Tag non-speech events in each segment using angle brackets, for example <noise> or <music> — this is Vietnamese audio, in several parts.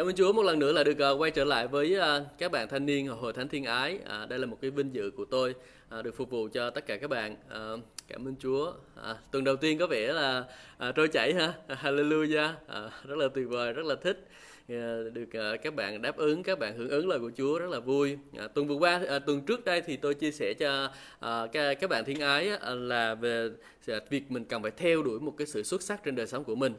Cảm ơn Chúa một lần nữa là được ờ, quay trở lại với ờ, các bạn thanh niên Hội Thánh Thiên Ái. À, đây là một cái vinh dự của tôi ờ, được phục vụ cho tất cả các bạn. Cảm ơn Chúa. À, tuần đầu tiên có vẻ là à, trôi chảy ha. <laughs> Hallelujah. Uh, rất là tuyệt vời, rất là thích. Được các bạn đáp ứng, các bạn hưởng ứng lời của Chúa rất là vui. Tuần vừa qua, tuần trước đây thì tôi chia sẻ cho các, các bạn thiên ái là về việc mình cần phải theo đuổi một cái sự xuất sắc trên đời sống của mình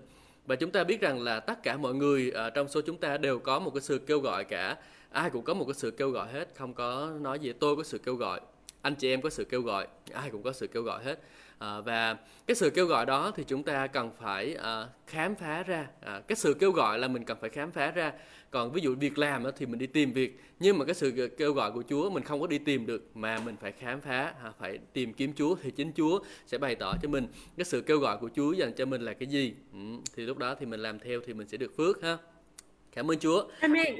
và chúng ta biết rằng là tất cả mọi người ở trong số chúng ta đều có một cái sự kêu gọi cả. Ai cũng có một cái sự kêu gọi hết, không có nói gì, tôi có sự kêu gọi, anh chị em có sự kêu gọi, ai cũng có sự kêu gọi hết à, và cái sự kêu gọi đó thì chúng ta cần phải à, khám phá ra. À, cái sự kêu gọi là mình cần phải khám phá ra. Còn ví dụ việc làm thì mình đi tìm việc nhưng mà cái sự kêu gọi của Chúa mình không có đi tìm được mà mình phải khám phá phải tìm kiếm Chúa thì chính Chúa sẽ bày tỏ cho mình cái sự kêu gọi của Chúa dành cho mình là cái gì. Ừ, thì lúc đó thì mình làm theo thì mình sẽ được phước ha. Cảm ơn Chúa. Amen.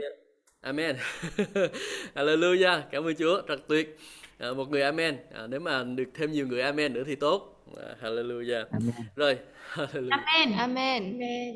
Amen. <laughs> Hallelujah. Cảm ơn Chúa. Rất tuyệt à, một người Amen. À, nếu mà được thêm nhiều người Amen nữa thì tốt. À, Hallelujah. Amen. rồi <laughs> Hallelujah. Amen. Amen. Amen.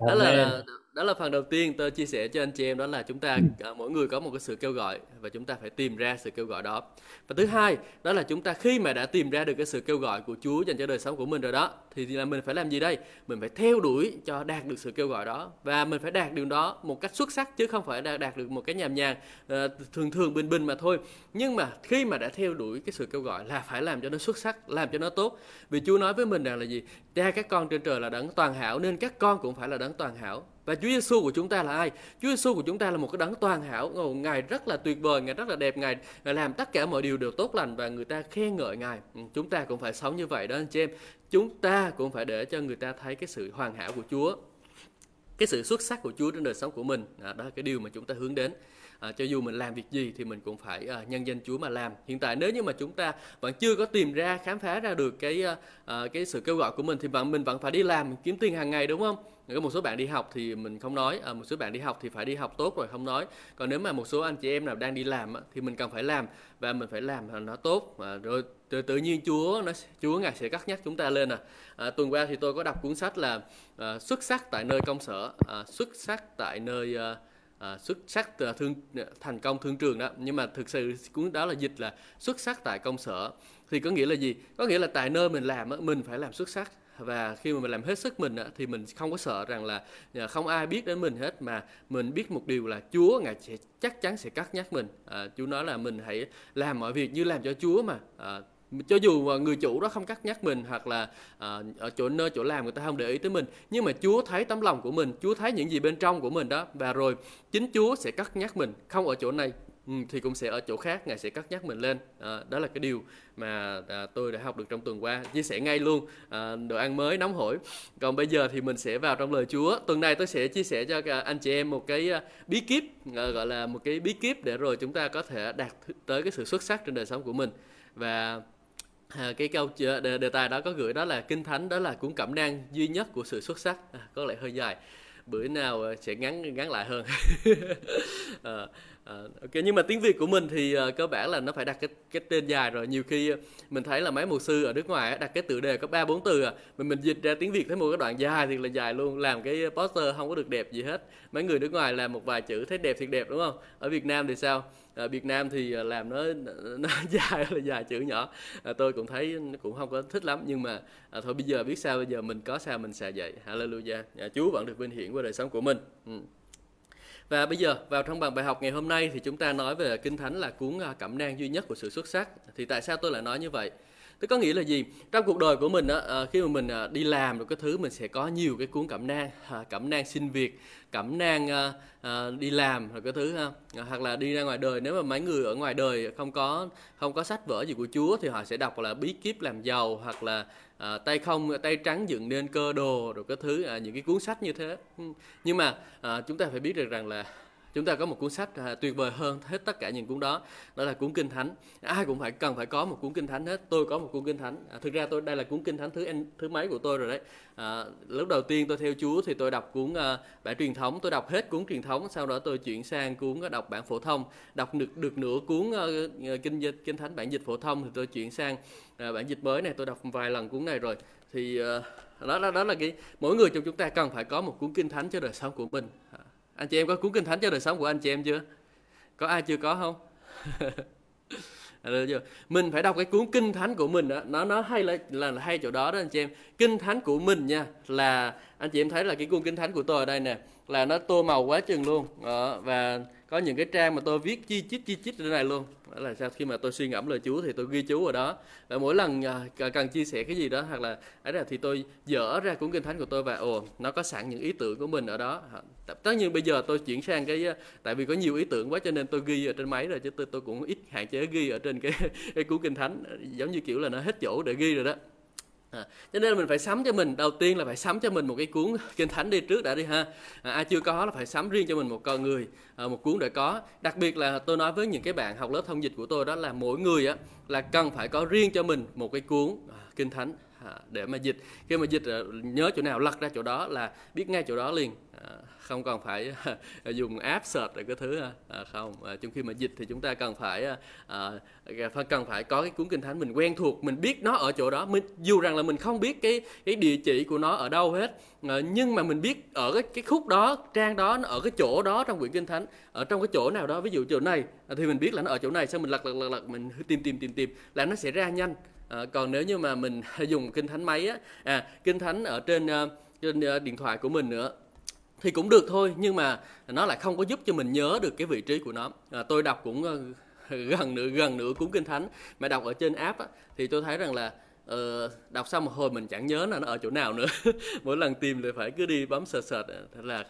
Đó là đó là phần đầu tiên tôi chia sẻ cho anh chị em đó là chúng ta ừ. mỗi người có một cái sự kêu gọi và chúng ta phải tìm ra sự kêu gọi đó. Và thứ hai đó là chúng ta khi mà đã tìm ra được cái sự kêu gọi của Chúa dành cho đời sống của mình rồi đó thì là mình phải làm gì đây? Mình phải theo đuổi cho đạt được sự kêu gọi đó. Và mình phải đạt được đó một cách xuất sắc chứ không phải đạt, được một cái nhàm nhàng uh, thường thường bình bình mà thôi. Nhưng mà khi mà đã theo đuổi cái sự kêu gọi là phải làm cho nó xuất sắc làm cho nó tốt. Vì Chúa nói với mình rằng là gì? Cha các con trên trời là đấng toàn hảo nên các con cũng phải là đấng toàn hảo và Chúa Giêsu của chúng ta là ai? Chúa Giêsu của chúng ta là một cái đấng toàn hảo, Ngài rất là tuyệt vời, Ngài rất là đẹp, Ngài, Ngài làm tất cả mọi điều đều tốt lành và người ta khen ngợi Ngài. Ừ, chúng ta cũng phải sống như vậy đó anh chị em. Chúng ta cũng phải để cho người ta thấy cái sự hoàn hảo của Chúa cái sự xuất sắc của Chúa trên đời sống của mình à, đó là cái điều mà chúng ta hướng đến à, cho dù mình làm việc gì thì mình cũng phải à, nhân danh Chúa mà làm hiện tại nếu như mà chúng ta vẫn chưa có tìm ra khám phá ra được cái à, à cái sự kêu gọi của mình thì vẫn mình vẫn phải đi làm kiếm tiền hàng ngày đúng không có một số bạn đi học thì mình không nói. À, một số bạn đi học thì phải đi học tốt rồi không nói. Còn nếu mà một số anh chị em nào đang đi làm thì mình cần phải làm và mình phải làm nó tốt. À, rồi tự, tự nhiên Chúa nó Chúa ngài sẽ cắt nhắc chúng ta lên à. à tuần qua thì tôi có đọc cuốn sách là à, xuất sắc tại nơi công sở. À, xuất sắc tại nơi à, à, xuất sắc à, thương thành công thương trường đó. Nhưng mà thực sự cuốn đó là dịch là xuất sắc tại công sở. Thì có nghĩa là gì? Có nghĩa là tại nơi mình làm mình phải làm xuất sắc và khi mà mình làm hết sức mình thì mình không có sợ rằng là à, không ai biết đến mình hết mà mình biết một điều là Chúa ngài sẽ chắc chắn sẽ cắt nhắc mình. À, Chúa nói là mình hãy làm mọi việc như làm cho Chúa mà. À, cho dù người chủ đó không cắt nhắc mình hoặc là à, ở chỗ nơi chỗ làm người ta không để ý tới mình nhưng mà Chúa thấy tấm lòng của mình Chúa thấy những gì bên trong của mình đó và rồi chính Chúa sẽ cắt nhắc mình không ở chỗ này. Ừ, thì cũng sẽ ở chỗ khác ngài sẽ cắt nhắc mình lên. À, đó là cái điều mà à, tôi đã học được trong tuần qua. Chia sẻ ngay luôn à, đồ ăn mới nóng hổi. Còn bây giờ thì mình sẽ vào trong lời Chúa. Tuần này tôi sẽ chia sẻ cho anh chị em một cái à, bí kíp à, gọi là một cái bí kíp để rồi chúng ta có thể đạt tới cái sự xuất sắc trên đời sống của mình. Và À, cái câu đề, đề tài đó có gửi đó là kinh thánh đó là cuốn cẩm nang duy nhất của sự xuất sắc. À, có lẽ hơi dài. Bữa nào à, sẽ ngắn ngắn lại hơn. À, <laughs> À, ok nhưng mà tiếng Việt của mình thì uh, cơ bản là nó phải đặt cái cái tên dài rồi. Nhiều khi uh, mình thấy là mấy mục sư ở nước ngoài uh, đặt cái tựa đề có ba bốn từ à mình mình dịch ra tiếng Việt thấy một cái đoạn dài thì là dài luôn làm cái poster không có được đẹp gì hết. Mấy người nước ngoài làm một vài chữ thấy đẹp thì đẹp đúng không? Ở Việt Nam thì sao? Ở Việt Nam thì làm nó nó <laughs> dài là dài chữ nhỏ. À, tôi cũng thấy cũng không có thích lắm nhưng mà à, thôi bây giờ biết sao bây giờ mình có sao mình xài vậy. Hallelujah. À, Chúa vẫn được vinh hiển qua đời sống của mình. Ừ. Và bây giờ vào trong bằng bài học ngày hôm nay thì chúng ta nói về Kinh Thánh là cuốn cảm cẩm nang duy nhất của sự xuất sắc. Thì tại sao tôi lại nói như vậy? Tức có nghĩa là gì? Trong cuộc đời của mình á, à, khi mà mình à, đi làm được cái thứ mình sẽ có nhiều cái cuốn cẩm nang, cẩm nang xin việc, cẩm nang đi làm rồi cái thứ ha. Hoặc là đi ra ngoài đời nếu mà mấy người ở ngoài đời không có không có sách vở gì của Chúa thì họ sẽ đọc là bí kíp làm giàu hoặc là à, tay không tay trắng dựng nên cơ đồ rồi cái thứ à, những cái cuốn sách như thế. Nhưng mà à, chúng ta phải biết được rằng là chúng ta có một cuốn sách à, tuyệt vời hơn hết tất cả những cuốn đó đó là cuốn kinh thánh. Ai cũng phải cần phải có một cuốn kinh thánh hết. Tôi có một cuốn kinh thánh. À, thực ra tôi đây là cuốn kinh thánh thứ thứ mấy của tôi rồi đấy. À, lúc đầu tiên tôi theo chúa thì tôi đọc cuốn à, bản truyền thống. Tôi đọc hết cuốn truyền thống sau đó tôi chuyển sang cuốn à, đọc bản phổ thông. Đọc được được nửa cuốn à, à kinh kinh thánh bản dịch phổ thông thì tôi chuyển sang à, bản dịch mới này. Tôi đọc vài lần cuốn này rồi. Thì à, đó đó đó là cái mỗi người trong chúng ta cần phải có một cuốn kinh thánh cho đời sống của mình. À, anh chị em có cuốn kinh thánh cho đời sống của anh chị em chưa có ai chưa có không <laughs> được chưa? Mình phải đọc cái cuốn kinh thánh của mình đó, nó nó hay là, là là hay chỗ đó đó anh chị em. Kinh thánh của mình nha là anh chị em thấy là cái cuốn kinh thánh của tôi ở đây nè là nó tô màu quá chừng luôn đó, và có những cái trang mà tôi viết chi chít chi chít ở này luôn. Đó là sao khi mà tôi suy ngẫm lời Chúa thì tôi ghi chú ở đó. Và mỗi lần à, cần chia sẻ cái gì đó hoặc là ấy là thì tôi dở ra cuốn kinh thánh của tôi và ồ nó có sẵn những ý tưởng của mình ở đó. Tất nhiên bây giờ tôi chuyển sang cái à, tại vì có nhiều ý tưởng quá cho nên tôi ghi ở trên máy rồi chứ tôi, tôi cũng ít hạn chế ghi ở trên cái <laughs> cái cuốn kinh thánh. Giống như kiểu là nó hết chỗ để ghi rồi đó. À, cho nên là mình phải sắm cho mình. Đầu tiên là phải sắm cho mình một cái cuốn kinh thánh đi trước đã đi ha. À, ai chưa có là phải sắm riêng cho mình một con người à, một cuốn để có. Đặc biệt là tôi nói với những cái bạn học lớp thông dịch của tôi đó là mỗi người á là cần phải có riêng cho mình một cái cuốn à, kinh thánh à, để mà dịch. Khi mà dịch à, nhớ chỗ nào lật ra chỗ đó là biết ngay chỗ đó liền. À, không còn phải à, dùng app search rồi cái thứ à, à không. À, trong khi mà dịch thì chúng ta cần phải à, cần phải có cái cuốn kinh thánh mình quen thuộc mình biết nó ở chỗ đó mình dù rằng là mình không biết cái cái địa chỉ của nó ở đâu hết à, nhưng mà mình biết ở cái cái khúc đó trang đó ở cái chỗ đó trong quyển kinh thánh ở trong cái chỗ nào đó. Ví dụ chỗ này thì mình biết là nó ở chỗ này xong mình lật lật lật lật mình tìm tìm tìm tìm là nó sẽ ra nhanh à, còn nếu như mà mình <laughs> dùng kinh thánh máy á à kinh thánh ở trên uh, trên uh, điện thoại của mình nữa thì cũng được thôi nhưng mà nó lại không có giúp cho mình nhớ được cái vị trí của nó. À, tôi đọc cũng uh, <laughs> gần nửa gần nửa cuốn kinh thánh mà đọc ở trên app á, thì tôi thấy rằng là uh, đọc xong một hồi mình chẳng nhớ là nó ở chỗ nào nữa. <laughs> Mỗi lần tìm thì phải cứ đi bấm sờ sờ à, thế là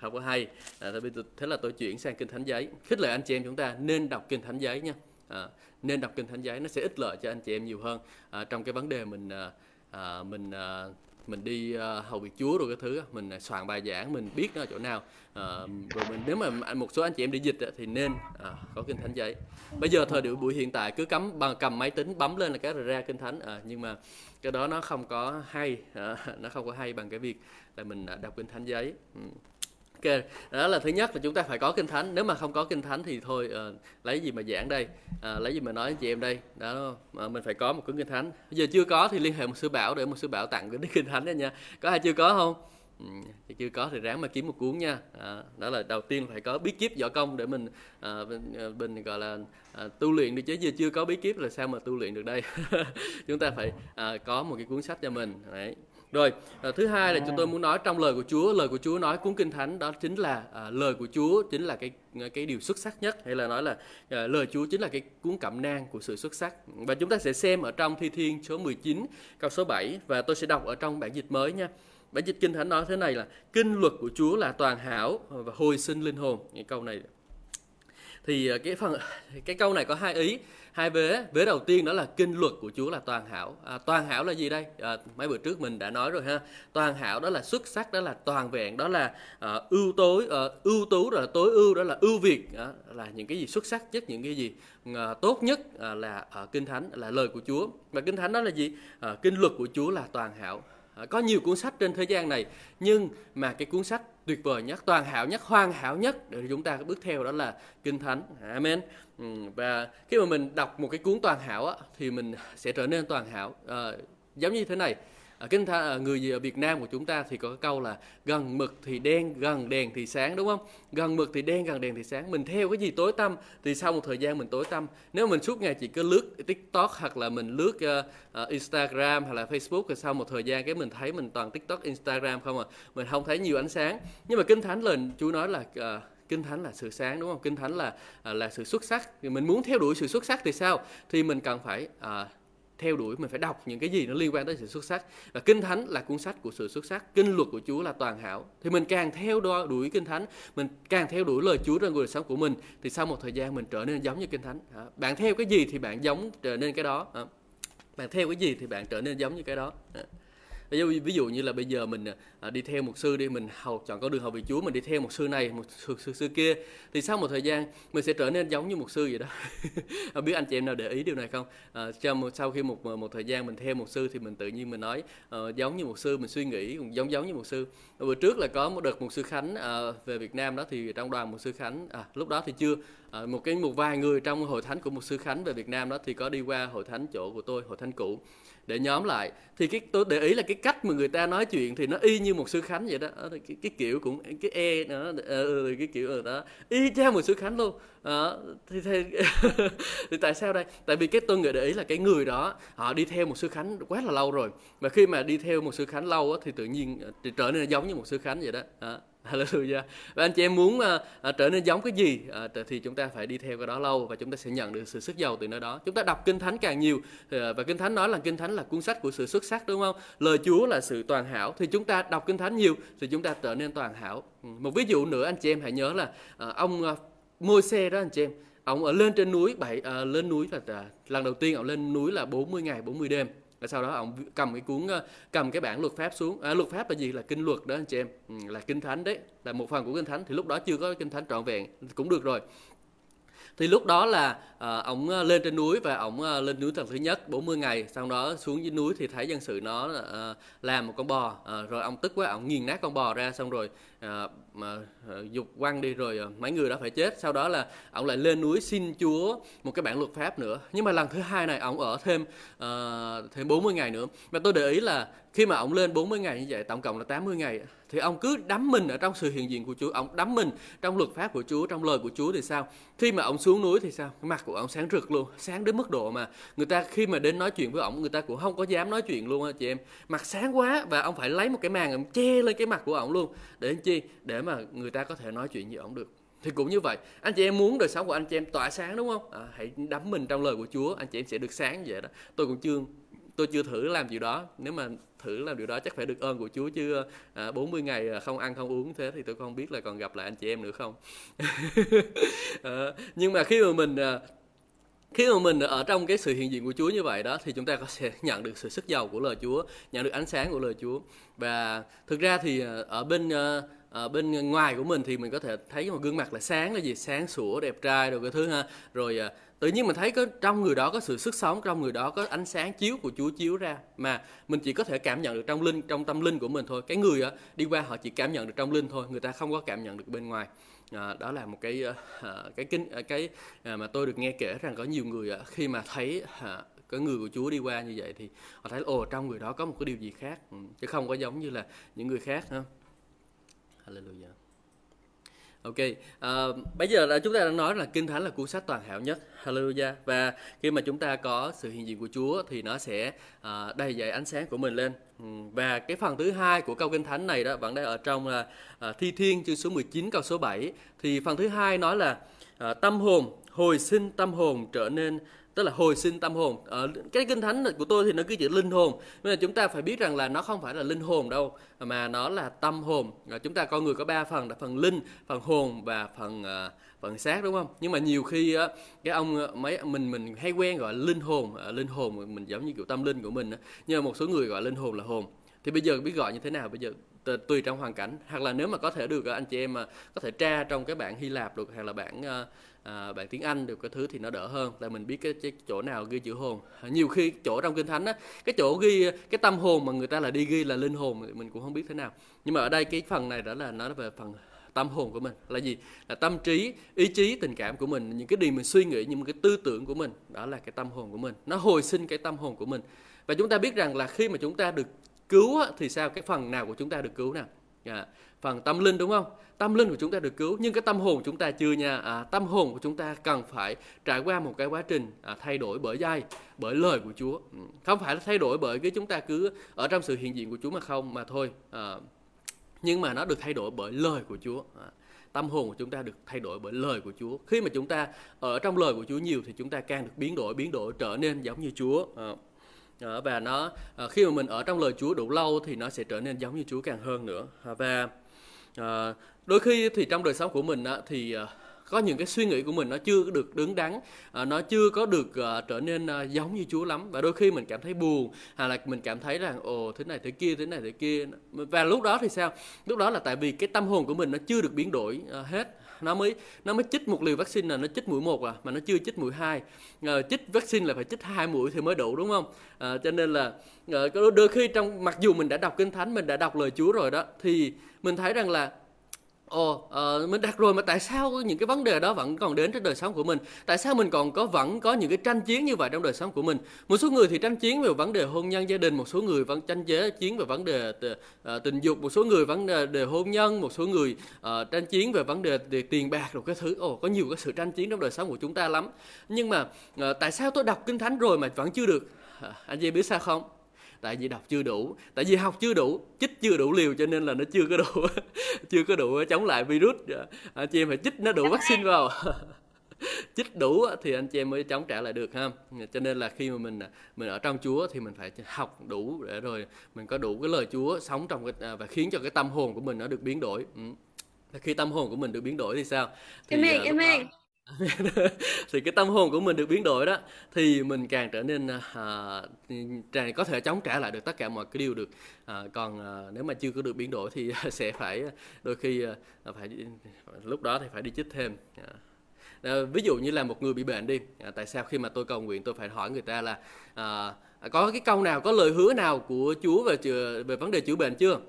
không có hay. À, thế là tôi chuyển sang kinh thánh giấy. Khích lệ anh chị em chúng ta nên đọc kinh thánh giấy nha à, nên đọc kinh thánh giấy nó sẽ ích lợi cho anh chị em nhiều hơn. À, trong cái vấn đề mình à, à mình à, mình đi uh, hầu việc Chúa rồi cái thứ mình soạn bài giảng mình biết nó ở chỗ nào. Uh, rồi mình nếu mà một số anh chị em đi dịch thì nên uh, có kinh thánh giấy. Bây giờ thời điểm buổi hiện tại cứ cắm bằng cầm máy tính bấm lên là cái ra kinh thánh. Uh, nhưng mà cái đó nó không có hay uh, <laughs> nó không có hay bằng cái việc là mình đọc kinh thánh giấy. Ừ. Ok, đó là thứ nhất là chúng ta phải có kinh thánh. Nếu mà không có kinh thánh thì thôi uh, lấy gì mà giảng đây, uh, lấy gì mà nói với chị em đây. Đó, uh, mình phải có một cuốn kinh thánh. Bây giờ chưa có thì liên hệ một sư bảo để một sư bảo tặng cái <laughs> kinh thánh đó nha. Có ai chưa có không? Ừ, thì chưa có thì ráng mà kiếm một cuốn nha. À, đó là đầu tiên phải có bí kíp võ công để mình à, mình, mình gọi là à, tu luyện được chứ giờ chưa có bí kíp là sao mà tu luyện được đây. <laughs> chúng ta phải à, có một cái cuốn sách cho mình. Đấy rồi, à, thứ hai là chúng tôi muốn nói trong lời của Chúa, lời của Chúa nói cuốn kinh thánh đó chính là à, lời của Chúa chính là cái cái điều xuất sắc nhất hay là nói là à, lời Chúa chính là cái cuốn cẩm nang của sự xuất sắc. Và chúng ta sẽ xem ở trong Thi Thiên số 19 câu số 7 và tôi sẽ đọc ở trong bản dịch mới nha. Bản dịch kinh thánh nói thế này là kinh luật của Chúa là toàn hảo và hồi sinh linh hồn. Cái câu này thì ờ, cái phần cái câu này có hai ý. Hai vế vế đầu tiên đó là kinh luật của Chúa là toàn hảo. À, toàn hảo là gì đây? À, mấy bữa trước mình đã nói rồi ha. Toàn hảo đó là xuất sắc đó là toàn vẹn đó là à, ưu tối à, ưu tú rồi là tối ưu đó là ưu việt. À, là những cái gì xuất sắc nhất những cái gì à, tốt nhất à, là ở kinh thánh là lời của Chúa. Và kinh thánh đó là gì? À, kinh luật của Chúa là toàn hảo. Ờ, có nhiều cuốn sách trên thế gian này nhưng mà cái cuốn sách tuyệt vời nhất toàn hảo nhất hoàn hảo nhất để chúng ta bước theo đó là kinh thánh. Amen. Ừ, và khi mà mình đọc một cái cuốn toàn hảo á, thì mình sẽ trở nên toàn hảo. À, giống như thế này à, kinh tha, ờ, người người Việt Nam của chúng ta thì có cái câu là gần mực thì đen gần đèn thì sáng đúng không? Gần mực thì đen gần đèn thì sáng. Mình theo cái gì tối tăm thì sau một thời gian mình tối tăm. Nếu mình suốt ngày chỉ cứ lướt tiktok hoặc là mình lướt uh, uh, instagram hoặc là facebook thì sau một thời gian cái mình thấy mình toàn tiktok instagram không à. Mình không thấy nhiều ánh sáng. Nhưng mà kinh thánh lời chú nói là uh, kinh thánh là sự sáng đúng không? Kinh thánh là là sự xuất sắc. Thì mình muốn theo đuổi sự xuất sắc thì sao? Thì mình cần phải à, theo đuổi, mình phải đọc những cái gì nó liên quan tới sự xuất sắc. Và kinh thánh là cuốn sách của sự xuất sắc, kinh luật của Chúa là toàn hảo. Thì mình càng theo đuổi kinh thánh, mình càng theo đuổi lời Chúa trong cuộc sống của mình, thì sau một thời gian mình trở nên giống như kinh thánh. Bạn theo cái gì thì bạn giống trở nên cái đó. Bạn theo cái gì thì bạn trở nên giống như cái đó ví dụ, ví dụ như là bây giờ mình à, đi theo một sư đi mình học chọn con đường học vị chúa mình đi theo một sư này một sư, sư, sư kia thì sau một thời gian mình sẽ trở nên giống như một sư vậy đó. <laughs> Không biết anh chị em nào để ý điều này không? À, trong sau khi một một thời gian mình theo một sư thì mình tự nhiên mình nói uh, giống như một sư mình suy nghĩ cũng giống giống như một sư. Bữa trước là có một đợt một sư khánh uh, về việt nam đó thì trong đoàn một sư khánh à, lúc đó thì chưa. À, một cái một vài người trong hội thánh của một sư khánh về việt nam đó thì có đi qua hội thánh chỗ của tôi hội thánh cũ để nhóm lại. Thì cái tôi để ý là cái cách mà người ta nói chuyện thì nó y như một sư khánh vậy đó. Ờ, cái, cái kiểu cũng cái e nữa ờ, ừ, ừ, cái kiểu ừ, đó. Y chang một sư khánh luôn. À, thì, thì, <laughs> thì tại sao đây? Tại vì cái tôi người để ý là cái người đó họ đi theo một sư khánh quá là lâu rồi. Và khi mà đi theo một sư khánh lâu á, thì tự nhiên thì trở nên giống như một sư khánh vậy đó. À, <laughs> Hallelujah. Và anh chị em muốn à, à, trở nên giống cái gì uh, thì chúng ta phải đi theo cái đó lâu và chúng ta sẽ nhận được sự sức giàu từ nơi đó. Chúng ta đọc kinh thánh càng nhiều à, và kinh thánh nói là kinh thánh là cuốn sách của sự xuất sắc đúng không? Lời Chúa là sự toàn hảo thì chúng ta đọc kinh thánh nhiều thì chúng ta trở nên toàn hảo. Ừ, một ví dụ nữa anh chị em hãy nhớ là à, ông à, Môi-se đó anh chị em, ông ở lên trên núi bảy à, lên núi là à, lần đầu tiên ông lên núi là 40 ngày 40 đêm và sau đó ông cầm cái cuốn ờ, cầm cái bản luật pháp xuống. À, luật pháp là gì? Là kinh luật đó anh chị em. Ừ, là kinh thánh đấy. Là một phần của kinh thánh. Thì lúc đó chưa có kinh thánh trọn vẹn cũng được rồi. Thì lúc đó là à, ông ờ, lên trên núi và ông lên núi tầng thứ nhất 40 ngày. Sau đó xuống dưới núi thì thấy dân sự nó à, làm một con bò. À, rồi ông tức quá ông nghiền nát con bò ra xong rồi à, mà à, dục quăng đi rồi à, mấy người đã phải chết. Sau đó là ông lại lên núi xin Chúa một cái bản luật pháp nữa. Nhưng mà lần thứ hai này ông ở thêm à, thêm 40 ngày nữa. Mà tôi để ý là khi mà ông lên 40 ngày như vậy tổng cộng là 80 ngày thì ông cứ đắm mình ở trong sự hiện diện của Chúa. Ông đắm mình trong luật pháp của Chúa trong lời của Chúa thì sao? Khi mà ông xuống núi thì sao? Cái mặt của ông sáng rực luôn sáng đến mức độ mà người ta khi mà đến nói chuyện với ông người ta cũng không có dám nói chuyện luôn á chị em. Mặt sáng quá và ông phải lấy một cái màn ông che lên cái mặt của ông luôn để chi để mà người ta có thể nói chuyện với ông được. Thì cũng như vậy anh chị em muốn đời sống của anh chị em tỏa sáng đúng không? À, hãy đắm mình trong lời của Chúa anh chị em sẽ được sáng vậy đó. Tôi cũng chưa tôi chưa thử làm điều đó. Nếu mà thử làm điều đó chắc phải được ơn của Chúa chứ à, 40 ngày à, không ăn không uống thế thì tôi không biết là còn gặp lại anh chị em nữa không? À, <laughs> nhưng mà khi mà mình à, khi mà mình ở trong cái sự hiện diện của Chúa như vậy đó thì chúng ta có sẽ <laughs> nhận được sự sức giàu của lời Chúa, nhận được ánh sáng của lời Chúa. Và thực ra thì à, ở bên à, à, bên ngoài của mình thì mình có thể thấy một gương mặt là sáng là gì? Sáng sủa đẹp trai rồi cái thứ ha. Rồi à, tự nhiên mình thấy có trong người đó có sự sức sống trong người đó có ánh sáng chiếu của Chúa chiếu ra. Mà mình chỉ có thể cảm nhận được trong linh trong tâm linh của mình thôi. Cái người á đi qua họ chỉ cảm nhận được trong linh thôi người ta không có cảm nhận được bên ngoài. À, đó là một cái à, cái kinh à, cái à, mà tôi được nghe kể rằng có nhiều người à, khi mà thấy à, cái người của Chúa đi qua như vậy thì họ thấy ồ trong người đó có một cái điều gì khác. Ừ, chứ không có giống như là những người khác ha. Hallelujah Ok, uh, bây giờ là chúng ta đang nói là Kinh Thánh là cuốn sách toàn hảo nhất, Hallelujah. Và khi mà chúng ta có sự hiện diện của Chúa thì nó sẽ uh, đầy dậy ánh sáng của mình lên. Ừ, và cái phần thứ hai của câu Kinh Thánh này đó vẫn đang ở trong là uh, Thi Thiên chương số 19 câu số 7. Thì phần thứ hai nói là uh, tâm hồn hồi sinh tâm hồn trở nên tức là hồi sinh tâm hồn. Ở cái kinh thánh của tôi thì nó cứ chữ linh hồn. Nên là chúng ta phải biết rằng là nó không phải là linh hồn đâu mà nó là tâm hồn. Chúng ta con người có ba phần là phần linh phần hồn và phần ờ, phần xác đúng không? Nhưng mà nhiều khi á cái ông ờ, mấy mình mình hay quen gọi linh hồn. Ờ, linh hồn mình giống như kiểu tâm linh của mình nhưng mà một số người gọi linh hồn là hồn. Thì bây giờ biết gọi như thế nào? Bây giờ tùy trong hoàn cảnh. Hoặc là nếu mà có thể được anh chị em mà có thể tra trong cái bản Hy Lạp được hay là bản uh, à, bạn tiếng Anh được cái thứ thì nó đỡ hơn. Là mình biết cái, cái chỗ nào ghi chữ hồn. Nhiều khi chỗ trong kinh thánh á cái chỗ ghi cái tâm hồn mà người ta là đi ghi là linh hồn mình cũng không biết thế nào. Nhưng mà ở đây cái phần này đó là nó về phần tâm hồn của mình. Là gì? Là tâm trí ý chí tình cảm của mình những cái điều mình suy nghĩ những cái tư tưởng của mình. Đó là cái tâm hồn của mình. Nó hồi sinh cái tâm hồn của mình. Và chúng ta biết rằng là khi mà chúng ta được cứu thì sao? Cái phần nào của chúng ta được cứu nào? À, phần tâm linh đúng không? Tâm linh của chúng ta được cứu nhưng cái tâm hồn của chúng ta chưa nha. À, tâm hồn của chúng ta cần phải trải qua một cái quá trình à, thay đổi bởi dai bởi lời của Chúa. Ừ. Không phải là thay đổi bởi cái chúng ta cứ ở trong sự hiện diện của Chúa mà không mà thôi. À, nhưng mà nó được thay đổi bởi lời của Chúa. À, tâm hồn của chúng ta được thay đổi bởi lời của Chúa. Khi mà chúng ta ở trong lời của Chúa nhiều thì chúng ta càng được biến đổi biến đổi trở nên giống như Chúa. À, Ờ, và nó ờ, khi mà mình ở trong lời Chúa đủ lâu thì nó sẽ trở nên giống như Chúa càng hơn nữa. Ờ, và đôi khi thì trong đời sống của mình thì có những cái suy nghĩ của mình nó chưa được đứng đắn nó chưa có được trở nên giống như Chúa lắm. Và đôi khi mình cảm thấy buồn hay là mình cảm thấy rằng, ồ, thế này, thế kia, thế này, thế kia. Và lúc đó thì sao? Lúc đó là tại vì cái tâm hồn của mình nó chưa được biến đổi hết nó mới nó mới chích một liều vaccine là nó chích mũi một à mà nó chưa chích mũi hai. À, chích vaccine là phải chích hai mũi thì mới đủ đúng không? À, cho nên là à, đôi khi trong mặc dù mình đã đọc kinh thánh mình đã đọc lời Chúa rồi đó thì mình thấy rằng là Ồ, ờ, mình đặt rồi mà tại sao những cái vấn đề đó vẫn còn đến trong đời sống của mình? Tại sao mình còn có vẫn có những cái tranh chiến như vậy trong đời sống của mình? Một số người thì tranh chiến về vấn đề hôn nhân gia đình, một số người vẫn tranh chế chiến về vấn đề uh, tình dục, một số người vấn đề, hôn nhân, một số người uh, tranh chiến về vấn đề về tiền bạc rồi cái thứ. Ồ, có nhiều cái sự tranh chiến trong đời sống của chúng ta lắm. Nhưng mà uh, tại sao tôi đọc kinh thánh rồi mà vẫn chưa được? Anh chị biết sao không? Tại vì đọc chưa đủ. Tại vì học chưa đủ chích chưa đủ liều cho nên là nó chưa có đủ <laughs> chưa có đủ chống lại virus. À, chị em phải chích nó đủ vaccine vào. <laughs> Chích đủ thì anh chị em mới chống trả lại được ha. Cho nên là khi mà mình mình ở trong Chúa thì mình phải học đủ để rồi mình có đủ cái lời Chúa sống trong cái à, và khiến cho cái tâm hồn của mình nó được biến đổi. Ừ. khi tâm hồn của mình được biến đổi thì sao? Thì amen, amen. Đó, <laughs> thì cái tâm hồn của mình được biến đổi đó thì mình càng trở nên à, à, càng có thể chống trả lại được tất cả mọi cái điều được à, còn à, nếu mà chưa có được biến đổi thì <laughs> sẽ phải à, đôi khi à, à phải lúc đó thì phải đi chích thêm à, ờ, ví dụ như là một người bị bệnh đi à, tại sao khi mà tôi cầu nguyện tôi phải hỏi người ta là à, có cái câu nào có lời hứa nào của Chúa về về vấn đề chữa bệnh chưa?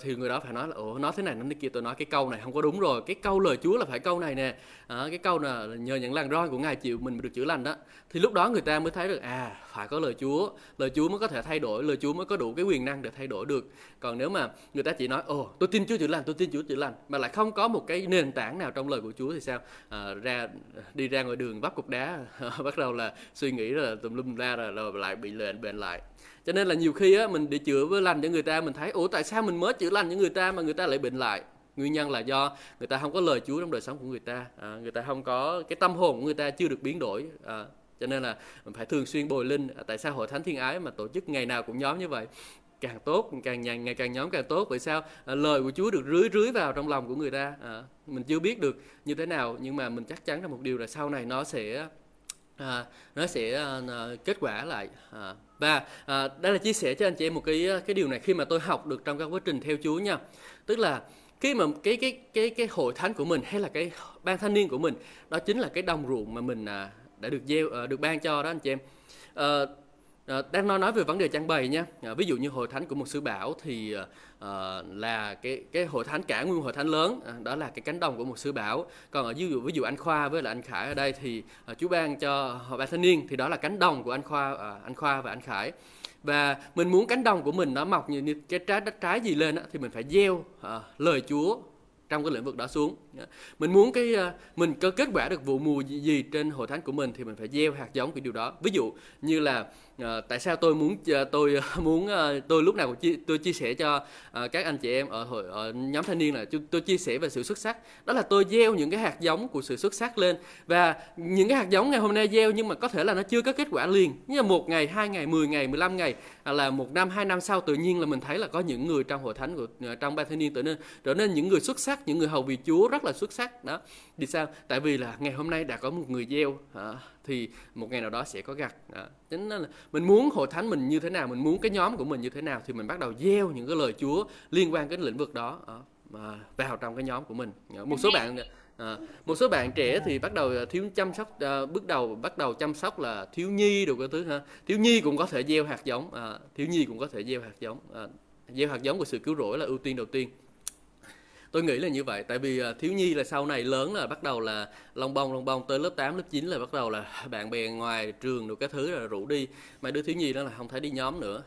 Thì người đó phải nói là ủa nói thế này nói thế kia tôi nói cái câu này không có đúng rồi cái câu lời Chúa là phải câu này nè. À, cái câu là nhờ những làn roi của ngài chịu mình được chữa lành đó. Thì lúc đó người ta mới thấy được à phải có lời Chúa lời Chúa mới có thể thay đổi lời Chúa mới có đủ cái quyền năng để thay đổi được. Còn nếu mà người ta chỉ nói ồ tôi tin Chúa chữa lành tôi tin Chúa chữa lành mà lại không có một cái nền tảng nào trong lời của Chúa thì sao? À, ra đi ra ngoài đường vấp cục đá <laughs> bắt đầu là suy nghĩ là tùm lum ra rồi, rồi lại bị lệnh bệnh lại cho nên là nhiều khi á mình đi chữa với lành cho người ta mình thấy ủa tại sao mình mới chữa lành cho người ta mà người ta lại bệnh lại? Nguyên nhân là do người ta không có lời Chúa trong đời sống của người ta. À, người ta không có cái tâm hồn của người ta chưa được biến đổi. À, cho nên là mình phải thường xuyên bồi linh. À, tại sao hội thánh thiên ái mà tổ chức ngày nào cũng nhóm như vậy? Càng tốt càng nhàn ngày càng nhóm càng tốt. Vậy sao à, lời của Chúa được rưới rưới vào trong lòng của người ta? À, mình chưa biết được như thế nào nhưng mà mình chắc chắn là một điều là sau này nó sẽ à, nó sẽ à, kết quả lại à, và à, đây là chia sẻ cho anh chị em một cái cái điều này khi mà tôi học được trong các quá trình theo Chúa nha. Tức là khi mà cái cái cái cái hội thánh của mình hay là cái ban thanh niên của mình đó chính là cái đồng ruộng mà mình à, đã được gieo à, được ban cho đó anh chị em. À, À, đang nói nói về vấn đề trang bày nha. À, ví dụ như hội thánh của một sư bảo thì à, là cái cái hội thánh cả nguyên hội thánh lớn à, đó là cái cánh đồng của một sư bảo. Còn ở ví dụ ví dụ anh khoa với là anh khải ở đây thì à, chú ban cho hội ban thanh niên thì đó là cánh đồng của anh khoa à, anh khoa và anh khải. Và mình muốn cánh đồng của mình nó mọc như, như cái trái đất trái gì lên á, thì mình phải gieo à, lời Chúa trong cái lĩnh vực đó xuống. Dạ. mình muốn cái ờ, mình có kết quả được vụ mùa gì trên hội thánh của mình thì mình phải gieo hạt giống cái điều đó. Ví dụ như là à, tại sao tôi muốn tôi ờ, <laughs> muốn tôi lúc nào cũng chia, tôi chia sẻ cho các anh chị em ở hội ở nhóm thanh niên là tôi chia sẻ về sự xuất sắc. Đó là tôi gieo những cái hạt giống của sự xuất sắc lên. Và những cái hạt giống ngày hôm nay gieo nhưng mà có thể là nó chưa có kết quả liền. Như là một ngày hai ngày 10 ngày 15 ngày là một năm hai năm sau tự nhiên là mình thấy là có những người trong hội thánh của trong ban thanh niên trở nên trở nên những người xuất sắc những người hầu vì Chúa rất là xuất sắc đó. Vì sao? Tại vì là ngày hôm nay đã có một người gieo à, thì một ngày nào đó sẽ có gặt à. chính là mình muốn hội thánh mình như thế nào mình muốn cái nhóm của mình như thế nào thì mình bắt đầu gieo những cái lời Chúa liên quan đến lĩnh vực đó à, mà vào trong cái nhóm của mình. À, một số bạn À, một số bạn trẻ thì bắt đầu thiếu chăm sóc à, bước đầu bắt đầu chăm sóc là thiếu nhi đồ cái thứ ha. Thiếu nhi cũng có thể gieo hạt giống à, thiếu nhi cũng có thể gieo hạt giống à, gieo hạt giống của sự cứu rỗi là ưu tiên đầu tiên tôi nghĩ là như vậy tại vì à, thiếu nhi là sau này lớn là bắt đầu là long bông long bông tới lớp 8, lớp 9 là bắt đầu là <laughs> bạn bè ngoài trường được cái thứ là rủ đi. Mà đứa thiếu nhi đó là không thể đi nhóm nữa.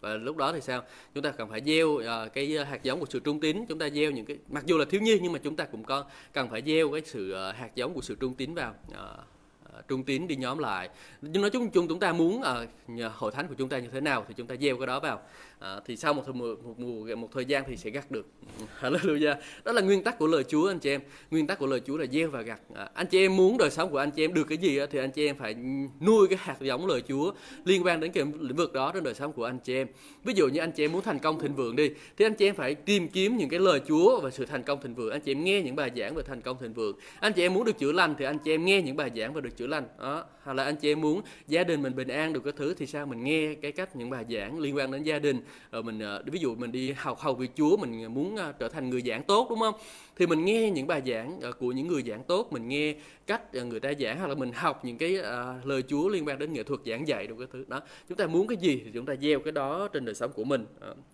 Và lúc đó thì sao? Chúng ta cần phải gieo uh, cái à, hạt giống của sự trung tín. Chúng ta gieo những cái mặc dù là thiếu nhi nhưng mà chúng ta cũng có cần phải gieo cái sự uh, hạt giống của sự trung tín vào uh, trung tín đi nhóm lại. Nhưng nói chung chung chúng ta muốn uh, hội thánh của chúng ta như thế nào thì chúng ta gieo cái đó vào à, thì sau một, một, một, một, một thời gian thì sẽ gặt được. <laughs> Hallelujah. Đó là nguyên tắc của lời Chúa anh chị em. Nguyên tắc của lời Chúa là gieo và gặt. À, anh chị em muốn đời sống của anh chị em được cái gì thì anh chị em phải nuôi cái hạt giống lời Chúa liên quan đến cái lĩnh vực đó trong đời sống của anh chị em. Ví dụ như anh chị em muốn thành công thịnh vượng đi thì anh chị em phải tìm kiếm những cái lời Chúa và sự thành công thịnh vượng. Anh chị em nghe những bài giảng về thành công thịnh vượng. Anh chị em muốn được chữa lành thì anh chị em nghe những bài giảng và được chữa lành. Đó hoặc là anh chị em muốn gia đình mình bình an được cái thứ thì sao mình nghe cái cách những bài giảng liên quan đến gia đình rồi mình ờ, ví dụ mình đi học hầu việc Chúa mình ờ, muốn trở thành người giảng tốt đúng không? Thì mình nghe những bài giảng của những người giảng tốt mình nghe cách người ta giảng hoặc là mình học những cái lời Chúa liên quan đến nghệ thuật giảng dạy đủ cái thứ. Đó chúng ta muốn cái gì thì chúng ta gieo cái đó trên đời sống của mình.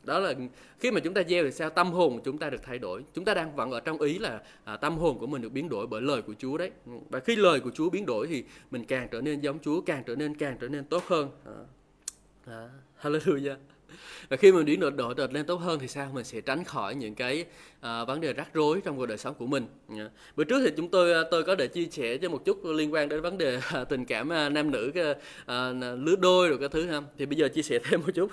Đó là khi mà chúng ta gieo thì sao? Tâm hồn của chúng ta được thay đổi. Chúng ta đang vẫn ở trong ý là à, tâm hồn của mình được biến đổi bởi lời của Chúa đấy. Ừ, và khi lời của Chúa biến đổi thì mình càng trở nên giống Chúa càng trở nên càng trở nên tốt hơn. À, <laughs> hallelujah và khi mình chuyển đổi đổi đổi lên tốt hơn thì sao? Mình sẽ tránh khỏi những cái uh, vấn đề rắc rối trong cuộc đời sống của mình. Yeah. bữa trước thì chúng tôi ờ, tôi có để chia sẻ cho một chút liên quan đến vấn đề uh, <laughs> tình cảm uh, nam nữ uh, lứa đôi rồi cái thứ ha. Thì bây giờ chia sẻ <laughs> thêm một chút.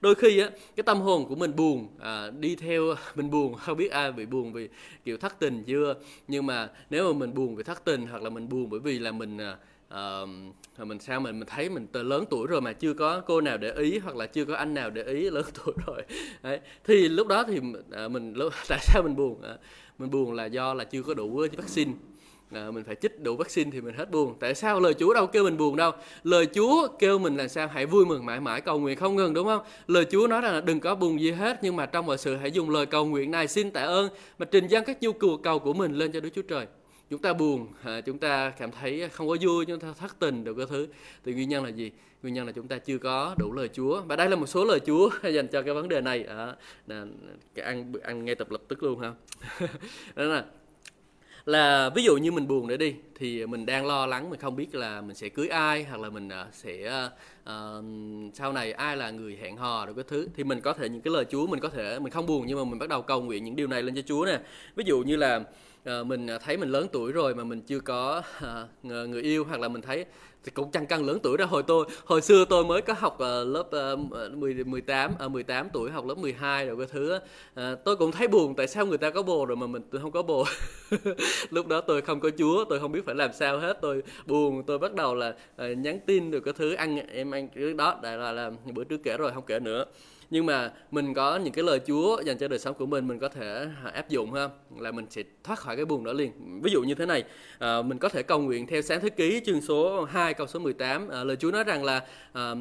Đôi khi á cái tâm hồn của mình buồn à, đi theo <laughs> mình buồn không biết ai bị buồn vì kiểu thất tình chưa? Nhưng mà nếu mà mình buồn vì thất tình hoặc là mình buồn bởi vì là mình à, uh, mình sao mình mình thấy mình lớn tuổi rồi mà chưa có cô nào để ý hoặc là chưa có anh nào để ý <laughs> lớn tuổi rồi. Đấy. thì lúc đó thì uh, mình lúc, <laughs> tại sao mình buồn? Uh, mình buồn là do là chưa có đủ vaccine. À, mình phải chích đủ vaccine thì mình hết buồn. Tại sao lời Chúa đâu kêu mình buồn đâu? Lời Chúa kêu mình là sao hãy vui mừng mãi mãi cầu nguyện không ngừng đúng không? Lời Chúa nói rằng là đừng có buồn gì hết nhưng mà trong mọi sự hãy dùng lời cầu nguyện này xin tạ ơn mà trình dâng các nhu cầu cầu của mình lên cho Đức Chúa Trời chúng ta buồn à, chúng ta cảm thấy không có vui chúng ta thất tình được cái thứ. Thì nguyên nhân là gì? Nguyên nhân là chúng ta chưa có đủ lời Chúa. Và đây là một số lời Chúa <laughs> dành cho cái vấn đề này. À, nè, ăn ăn ngay tập lập tức luôn ha. <laughs> Đó là là ví dụ như mình buồn để đi thì mình đang lo lắng mình không biết là mình sẽ cưới ai hoặc là mình à, sẽ uh, sau này ai là người hẹn hò được cái thứ. Thì mình có thể những cái lời Chúa mình có thể mình không buồn nhưng mà mình bắt đầu cầu nguyện những điều này lên cho Chúa nè. Ví dụ như là uh, mình à, thấy mình lớn tuổi rồi mà mình chưa có uh, người yêu hoặc là mình thấy thì cũng chẳng cần lớn tuổi ra hồi tôi hồi xưa tôi mới có học uh, lớp uh, 10 18 uh, 18 tuổi học lớp 12 rồi cái thứ uh, tôi cũng thấy buồn tại sao người ta có bồ rồi mà mình tôi không có bồ. <laughs> Lúc đó tôi không có chúa tôi không biết phải làm sao hết. Tôi buồn tôi bắt đầu là uh, nhắn tin được cái thứ ăn em ăn cái đó đại là, là bữa trước kể rồi không kể nữa nhưng mà mình có những cái lời Chúa dành cho đời sống của mình mình có thể à, áp dụng ha là mình sẽ thoát khỏi cái buồn đó liền. Ví dụ như thế này à, mình có thể cầu nguyện theo sáng thế ký chương số 2 câu số 18 à, lời Chúa nói rằng là à,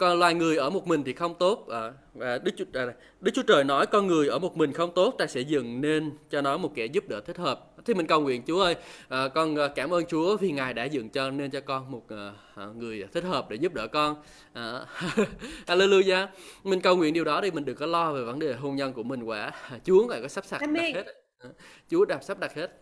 con loài người ở một mình thì không tốt. À, và Đức Chúa, à, Đức Chúa Trời nói con người ở một mình không tốt ta sẽ dựng nên cho nó một kẻ giúp đỡ thích hợp. Thì mình cầu nguyện Chúa ơi à, con à, cảm ơn Chúa vì Ngài đã dựng cho nên cho con một à, à người thích hợp để giúp đỡ con. À, <laughs> Hallelujah. Mình cầu nguyện điều đó đi mình đừng có lo về vấn đề hôn nhân của mình quá. <laughs> Chúa Ngài có sắp đặt hết. Chúa đã sắp đặt hết.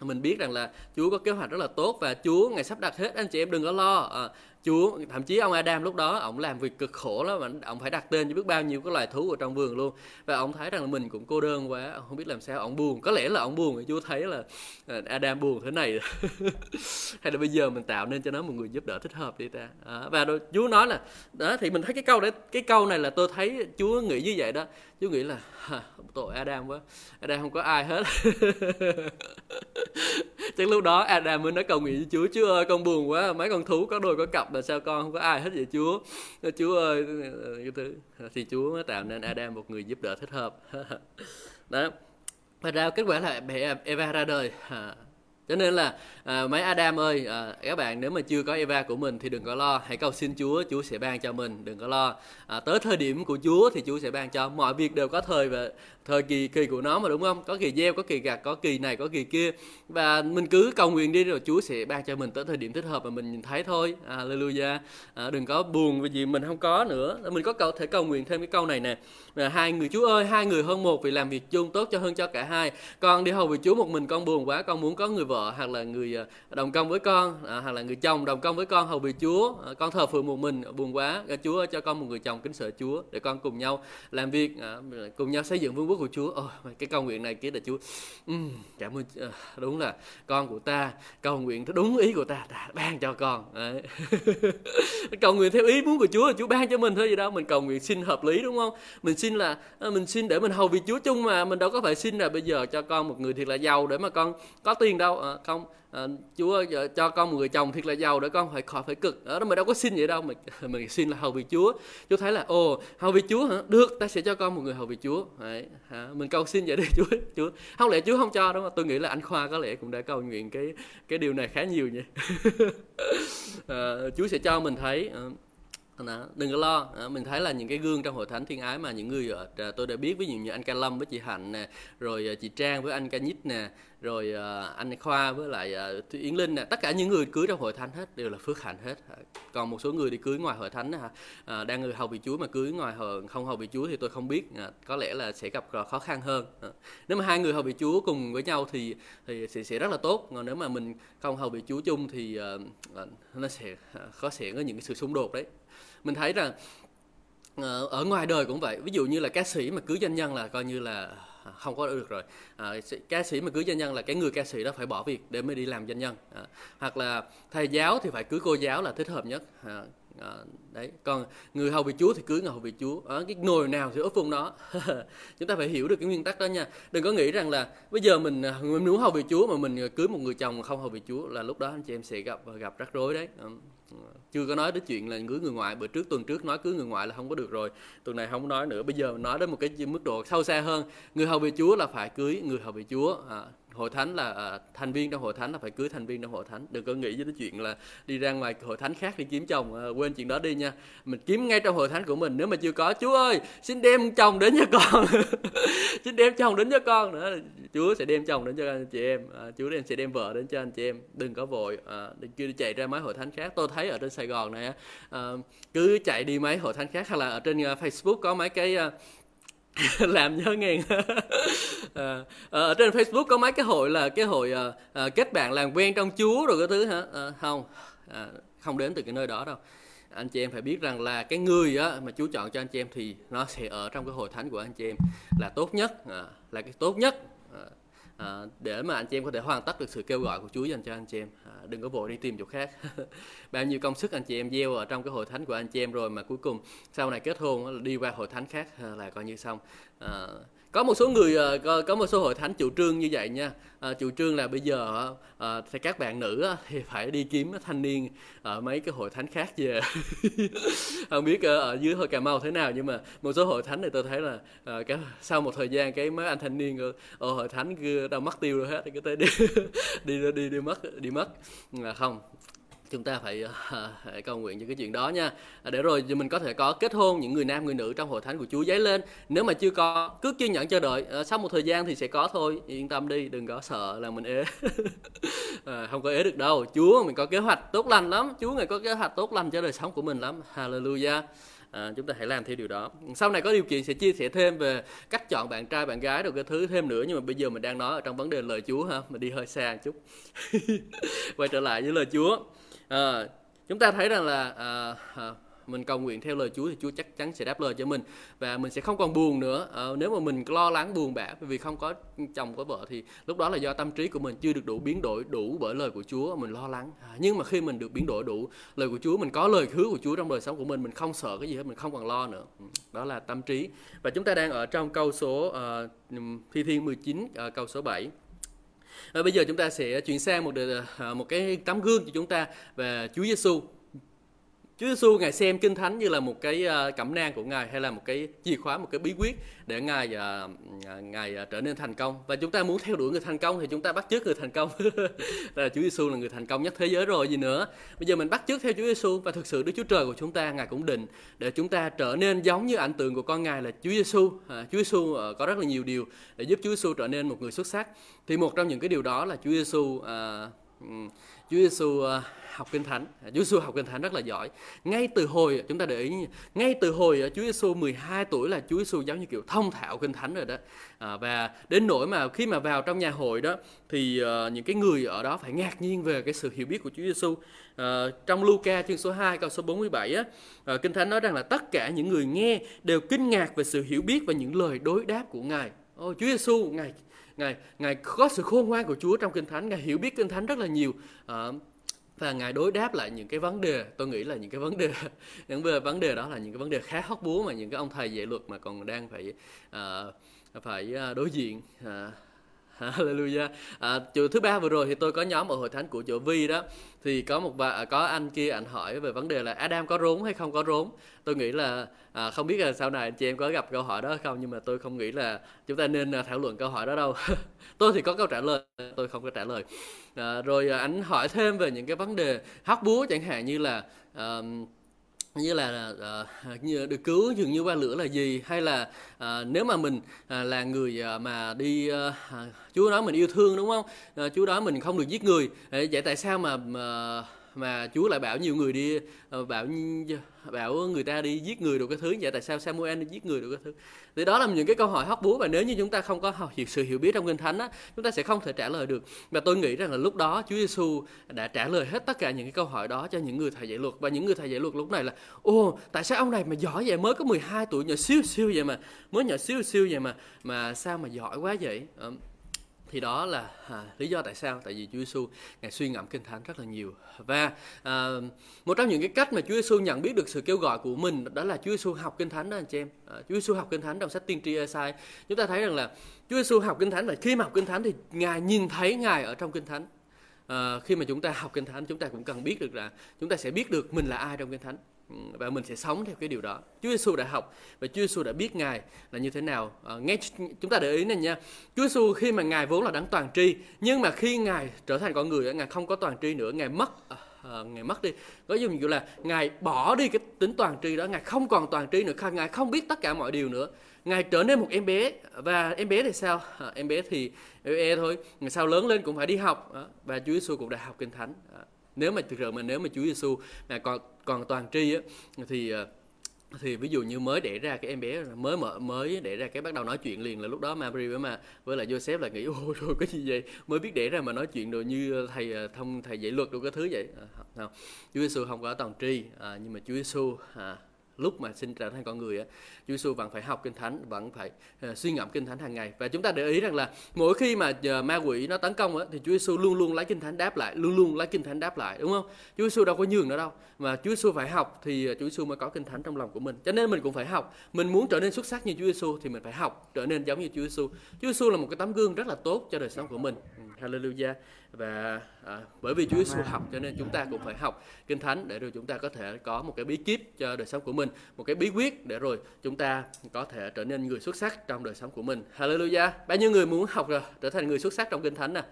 Mình biết rằng là Chúa có kế hoạch rất là tốt và Chúa ngày sắp đặt hết. Anh chị em đừng có lo. À, Chúa thậm chí ông Adam lúc đó ông làm việc cực khổ lắm mà ông phải đặt tên cho biết bao nhiêu cái loài thú ở trong vườn luôn. Và ông thấy rằng là mình cũng cô đơn quá ông không biết làm sao. Ông buồn có lẽ là ông buồn Chúa thấy là à, Adam buồn thế này. <laughs> Hay là bây giờ mình tạo nên cho nó một người giúp đỡ thích hợp đi ta. À, và đôi, Chúa nói là đó thì mình thấy cái câu đấy cái câu này là tôi thấy Chúa nghĩ như vậy đó. Chúa nghĩ là tội Adam quá Adam không có ai hết. <laughs> Chắc lúc đó Adam mới nói cầu nguyện với Chúa Chúa ơi con buồn quá mấy con thú có đôi có cặp mà sao con không có ai hết vậy, Chúa? Chúa ơi, cái thứ. Thì Chúa mới tạo nên Adam một người giúp đỡ thích hợp. <laughs> Đó. Và ra, kết quả là mẹ Eva ra đời. À, cho nên là à, mấy Adam ơi à, các bạn nếu mà chưa có Eva của mình thì đừng có lo hãy cầu xin Chúa Chúa sẽ ban cho mình đừng có lo. À, tới thời điểm của Chúa thì Chúa sẽ ban cho. Mọi việc đều có thời và thời kỳ kỳ của nó mà đúng không? Có kỳ gieo có kỳ gặt có kỳ này có kỳ kia. Và mình cứ cầu nguyện đi rồi Chúa sẽ ban cho mình tới thời điểm thích hợp mà mình nhìn thấy thôi. Hallelujah. À, đừng có buồn vì gì mình không có nữa. Mình có cầu thể cầu nguyện thêm cái câu này nè. Là hai người Chúa ơi hai người hơn một vì làm việc chung tốt cho hơn cho cả hai. Con đi hầu vì Chúa một mình con buồn quá con muốn có người vợ hoặc là người ờ, đồng công với con à, hoặc là người chồng đồng công với con hầu vì Chúa à, con thờ phượng một mình buồn quá Chúa cho con một người chồng kính sợ Chúa để con cùng nhau làm việc à, cùng nhau xây dựng vương quốc của Chúa. Ồ, cái cầu nguyện này kia là Chúa uhm, cảm ơn ờ, đúng là con của ta cầu nguyện theo đúng ý của ta ta ban cho con. Đấy. <laughs> cầu nguyện theo ý muốn của Chúa là Chúa ban cho mình thôi gì đâu mình cầu nguyện xin hợp lý đúng không? Mình xin là à, mình xin để mình hầu vì Chúa chung mà mình đâu có phải xin là bây giờ cho con một người thiệt là giàu để mà con có tiền đâu. Ờ, không à, Chúa ờ, cho con một người chồng thiệt là giàu để con phải khỏi phải cực. Ở đó mình đâu có xin vậy đâu mình <laughs> mình xin là hầu vì Chúa. Chúa thấy là ồ hầu vì Chúa hả? Được ta sẽ cho con một người hầu vì Chúa. Đấy, hả? mình cầu xin vậy đi <laughs> Chúa Chúa. Không lẽ Chúa không cho đúng không? Tôi nghĩ là anh Khoa có lẽ cũng đã cầu nguyện cái cái điều này khá nhiều nhỉ. À, <laughs> Chúa sẽ cho mình thấy đó, đừng có lo. Đó, mình thấy là những cái gương trong hội thánh thiên ái mà những người ờ, ở tôi đã biết ví dụ như anh ca lâm với chị hạnh nè rồi ờ, chị trang với anh ca nhít nè rồi ờ, anh khoa với lại Thúy yến linh nè. Tất cả những người cưới trong hội thánh hết đều là phước hạnh hết. À, còn một số người đi cưới ngoài hội thánh uh, đang người hầu vị chúa mà cưới ngoài hội, không hầu vị chúa thì tôi không biết. À, có lẽ là sẽ gặp khó khăn hơn. Nếu mà hai người hầu vị chúa cùng với nhau thì thì sẽ, sẽ rất là tốt. Còn nếu mà mình không hầu vị chúa chung thì nó sẽ có sẽ có những cái sự xung đột đấy mình thấy rằng ờ, ở ngoài đời cũng vậy. Ví dụ như là ca sĩ mà cưới doanh nhân là coi như là à, không có được rồi. À, ca sĩ mà cưới doanh nhân là cái người ca sĩ đó phải bỏ việc để mới đi làm doanh nhân. À, hoặc là thầy giáo thì phải cưới cô giáo là thích hợp nhất. À, à, đấy. Còn người hầu vị chúa thì cưới người hầu vị chúa. À, cái nồi nào thì ốp phun đó. <laughs> Chúng ta phải hiểu được cái nguyên tắc đó nha. Đừng có nghĩ rằng là bây giờ mình à, mình muốn hầu vị chúa mà mình à, cưới một người chồng không hầu vị chúa là lúc đó anh chị em sẽ gặp gặp rắc rối đấy. À, chưa có nói đến chuyện là cưới người ngoại bữa trước tuần trước nói cưới người ngoại là không có được rồi. Tuần này không nói nữa. Bây giờ nói đến một cái mức độ sâu xa hơn. Người hầu về chúa là phải cưới người hầu về chúa. À, hội thánh là uh, thành viên trong hội thánh là phải cưới thành viên trong hội thánh. Đừng có nghĩ với cái chuyện là đi ra ngoài hội thánh khác đi kiếm chồng uh, quên chuyện đó đi nha. Mình kiếm ngay trong hội thánh của mình nếu mà chưa có chúa ơi xin đem chồng đến cho con. <laughs> Xin đem chồng đến cho con nữa. Chúa sẽ đem chồng đến cho anh chị em uh, chúa đem sẽ đem vợ đến cho anh chị em. Đừng có vội uh, đừng chưa chạy ra mấy hội thánh khác. Tôi thấy ở trên sài gòn này uh, cứ chạy đi mấy hội thánh khác hay là ở trên uh, facebook có mấy cái uh, <laughs> làm nhớ ngàn à, <laughs> ờ, ờ, ở trên Facebook có mấy cái hội là cái hội à, à, kết bạn làm quen trong Chúa rồi cái thứ hả? À, không. À, không đến từ cái nơi đó đâu. Anh chị em phải biết rằng là cái người á, mà Chúa chọn cho anh chị em thì nó sẽ ở trong cái hội thánh của anh chị em là tốt nhất à, là cái tốt nhất. À, à, để mà anh chị em có thể hoàn tất được sự kêu gọi của Chúa dành cho anh chị em. À, đừng có vội đi tìm chỗ khác. <laughs> Bao nhiêu công sức anh chị em gieo ở trong cái hội thánh của anh chị em rồi mà cuối cùng sau này kết hôn đi qua hội thánh khác à, là coi như xong. À, có một số người ờ, có, có một số hội thánh chủ trương như vậy nha. À, chủ trương là bây giờ à, thì các bạn nữ thì phải đi kiếm thanh niên ở mấy cái hội thánh khác về. <laughs> Không biết ở dưới hội cà mau thế nào nhưng mà một số hội thánh thì tôi thấy là à, cái sau một thời gian cái mấy anh thanh niên ở, ở hội thánh đâu mất tiêu rồi hết cái tới đi <laughs> đi đi đi mất đi mất. Là không chúng ta phải, <laughs> uh, cầu nguyện cho cái chuyện đó nha. À, để rồi mình có thể có kết hôn những người nam người nữ trong hội thánh của Chúa giấy lên. Nếu mà chưa có cứ kiên nhẫn chờ đợi uh, sau một thời gian thì sẽ có thôi. Yên tâm đi đừng có sợ là mình ế. Uh, <laughs> không có ế được đâu. Chúa mình có kế hoạch tốt lành lắm. Chúa ngài có kế hoạch tốt lành cho đời sống của mình lắm. Hallelujah. À, chúng ta hãy làm theo điều đó. Sau này có điều kiện sẽ chia sẻ thêm về cách chọn bạn trai bạn gái rồi cái thứ thêm nữa. Nhưng mà bây giờ mình đang nói ở trong vấn đề lời Chúa ha. Mình đi hơi xa một chút. <laughs> Quay trở lại với lời Chúa à, chúng ta thấy rằng là à, à, mình cầu nguyện theo lời Chúa thì Chúa chắc chắn sẽ đáp lời cho mình và mình sẽ không còn buồn nữa. À, nếu mà mình lo lắng buồn bã vì không có chồng có vợ thì lúc đó là do tâm trí của mình chưa được đủ biến đổi đủ bởi lời của Chúa mình lo lắng. À, nhưng mà khi mình được biến đổi đủ lời của Chúa mình có lời hứa của Chúa trong đời sống của mình mình không sợ cái gì hết mình không còn lo nữa. Ừ, đó là tâm trí. Và chúng ta đang ở trong câu số uh, thi thiên 19 uh, câu số 7 và bây giờ chúng ta sẽ chuyển sang một ờ, ờ, một cái tấm gương cho chúng ta về Chúa Giêsu. Chúa Giêsu ngài xem kinh thánh như là một cái ờ, cẩm nang của ngài hay là một cái chìa khóa, một cái bí quyết để ngài ờ, ờ, ngài trở nên thành công. Và chúng ta muốn theo đuổi người thành công thì chúng ta bắt chước người thành công. <laughs> là Chúa Giêsu là người thành công nhất thế giới rồi gì nữa. Bây giờ mình bắt chước theo Chúa Giêsu và thực sự Đức Chúa Trời của chúng ta ngài cũng định để chúng ta trở nên giống như ảnh tượng của con ngài là Chúa Giêsu. À, Chúa Giêsu có rất là nhiều điều để giúp Chúa Giêsu trở nên một người xuất sắc. Thì một trong những cái điều đó là Chúa Giêsu uh, Chúa Giêsu uh, học kinh thánh. Chúa Giêsu học kinh thánh rất là giỏi. Ngay từ hồi chúng ta để ý ngay từ hồi à, Chúa Giêsu 12 tuổi là Chúa Giêsu giống như kiểu thông thạo kinh thánh rồi đó. À, và đến nỗi mà khi mà vào trong nhà hội đó thì uh, những cái người ở đó phải ngạc nhiên về cái sự hiểu biết của Chúa Giêsu uh, à, trong Luca chương số 2 câu số 47 á uh, kinh thánh nói rằng là tất cả những người nghe đều kinh ngạc về sự hiểu biết và những lời đối đáp của ngài. Ôi, Chúa Giêsu ngài ngài ngài có sự khôn ngoan của Chúa trong kinh thánh ngài hiểu biết kinh thánh rất là nhiều. Uh, và ngài đối đáp lại những cái vấn đề tôi nghĩ là những cái vấn đề <laughs> những vấn đề đó là những cái vấn đề khá hóc búa mà những cái ông thầy dạy luật mà còn đang phải uh, phải ờ, đối diện uh, <laughs> Hallelujah. À, chủ thứ ba vừa rồi thì tôi có nhóm ở hội thánh của chỗ Vi đó thì có một bà có anh kia anh hỏi về vấn đề là Adam có rốn hay không có rốn. Tôi nghĩ là à, không biết là sau này anh chị em có gặp câu hỏi đó không nhưng mà tôi không nghĩ là chúng ta nên à, thảo luận câu hỏi đó đâu. <laughs> tôi thì có câu trả lời, tôi không có trả lời. À, rồi à, anh hỏi thêm về những cái vấn đề hóc búa chẳng hạn như là uh, như là uh, như được cứu dường như qua lửa là gì? Hay là uh, nếu mà mình uh, là người uh, mà đi uh, Chúa nói mình yêu thương đúng không? Uh, Chúa nói mình không được giết người. Vậy tại sao mà uh, mà Chúa lại bảo nhiều người đi bảo bảo người ta đi giết người được cái thứ vậy, tại sao Samuel đi giết người được cái thứ? Thì đó là những cái câu hỏi hóc búa và nếu như chúng ta không có hiểu, sự hiểu biết trong kinh thánh á, chúng ta sẽ không thể trả lời được. Và tôi nghĩ rằng là lúc đó Chúa Giêsu đã trả lời hết tất cả những cái câu hỏi đó cho những người thầy dạy luật. Và những người thầy dạy luật lúc này là ô tại sao ông này mà giỏi vậy? Mới có 12 tuổi, nhỏ siêu siêu vậy mà, mới nhỏ siêu siêu vậy mà mà sao mà giỏi quá vậy? Ờ, thì đó là à, lý do tại sao tại vì Chúa Giêsu ngài suy ngẫm kinh thánh rất là nhiều. Và à, một trong những cái cách mà Chúa Giêsu nhận biết được sự kêu gọi của mình đó là Chúa Giêsu học kinh thánh đó anh chị em. À, Chúa Giêsu học kinh thánh trong sách tiên tri Esai. Chúng ta thấy rằng là Chúa Giêsu học kinh thánh và khi mà học kinh thánh thì ngài nhìn thấy ngài ở trong kinh thánh. À, khi mà chúng ta học kinh thánh chúng ta cũng cần biết được là chúng ta sẽ biết được mình là ai trong kinh thánh và mình sẽ sống theo cái điều đó. Chúa Giêsu đã học và Chúa Giêsu đã biết ngài là như thế nào. À, nghe chúng ta để ý này nha. Chúa Giêsu khi mà ngài vốn là đấng toàn tri, nhưng mà khi ngài trở thành con người, ngài không có toàn tri nữa, ngài mất à, à ngài mất đi. Có dùng dụ là ngài bỏ đi cái tính toàn tri đó, ngài không còn toàn tri nữa, ngài không biết tất cả mọi điều nữa. Ngài trở nên một em bé và em bé thì sao? À, em bé thì e thôi, ngày sau lớn lên cũng phải đi học à, và Chúa Giêsu cũng đã học kinh thánh. À, nếu mà thực sự mà nếu mà Chúa Giêsu là còn còn toàn tri á thì ờ, thì ví dụ như mới đẻ ra cái em bé mới mở mới đẻ ra cái bắt đầu nói chuyện liền là lúc đó Mary với mà với lại Joseph là nghĩ ôi rồi cái gì vậy? Mới biết đẻ ra mà nói chuyện rồi như thầy ờ, thông thầy dạy luật đâu cái thứ vậy. À, không Chúa Giêsu không có toàn tri à, nhưng mà Chúa Giêsu à, lúc mà sinh trở thành con người á Chúa Giêsu vẫn phải học kinh thánh vẫn phải uh, suy ngẫm kinh thánh hàng ngày. Và chúng ta để ý rằng là mỗi khi mà uh, ma quỷ nó tấn công á thì Chúa Giêsu luôn luôn lấy kinh thánh đáp lại luôn luôn lấy kinh thánh đáp lại đúng không? Chúa Giêsu đâu có nhường nữa đâu. Mà Chúa Giêsu phải học thì ờ, uh, Chúa Giêsu mới có kinh thánh trong lòng của mình. Cho nên mình cũng phải học. Mình muốn trở nên xuất sắc như Chúa Giêsu thì mình phải học trở nên giống như Chúa Giêsu Chúa Giêsu là một cái tấm gương rất là tốt cho đời sống của mình. Ừ, hallelujah và à, bởi vì Chúa Giêsu học cho nên chúng ta cũng phải học kinh thánh để rồi chúng ta có thể có một cái bí kíp cho đời sống của mình một cái bí quyết để rồi chúng ta có thể trở nên người xuất sắc trong đời sống của mình Hallelujah bao nhiêu người muốn học rồi trở thành người xuất sắc trong kinh thánh nè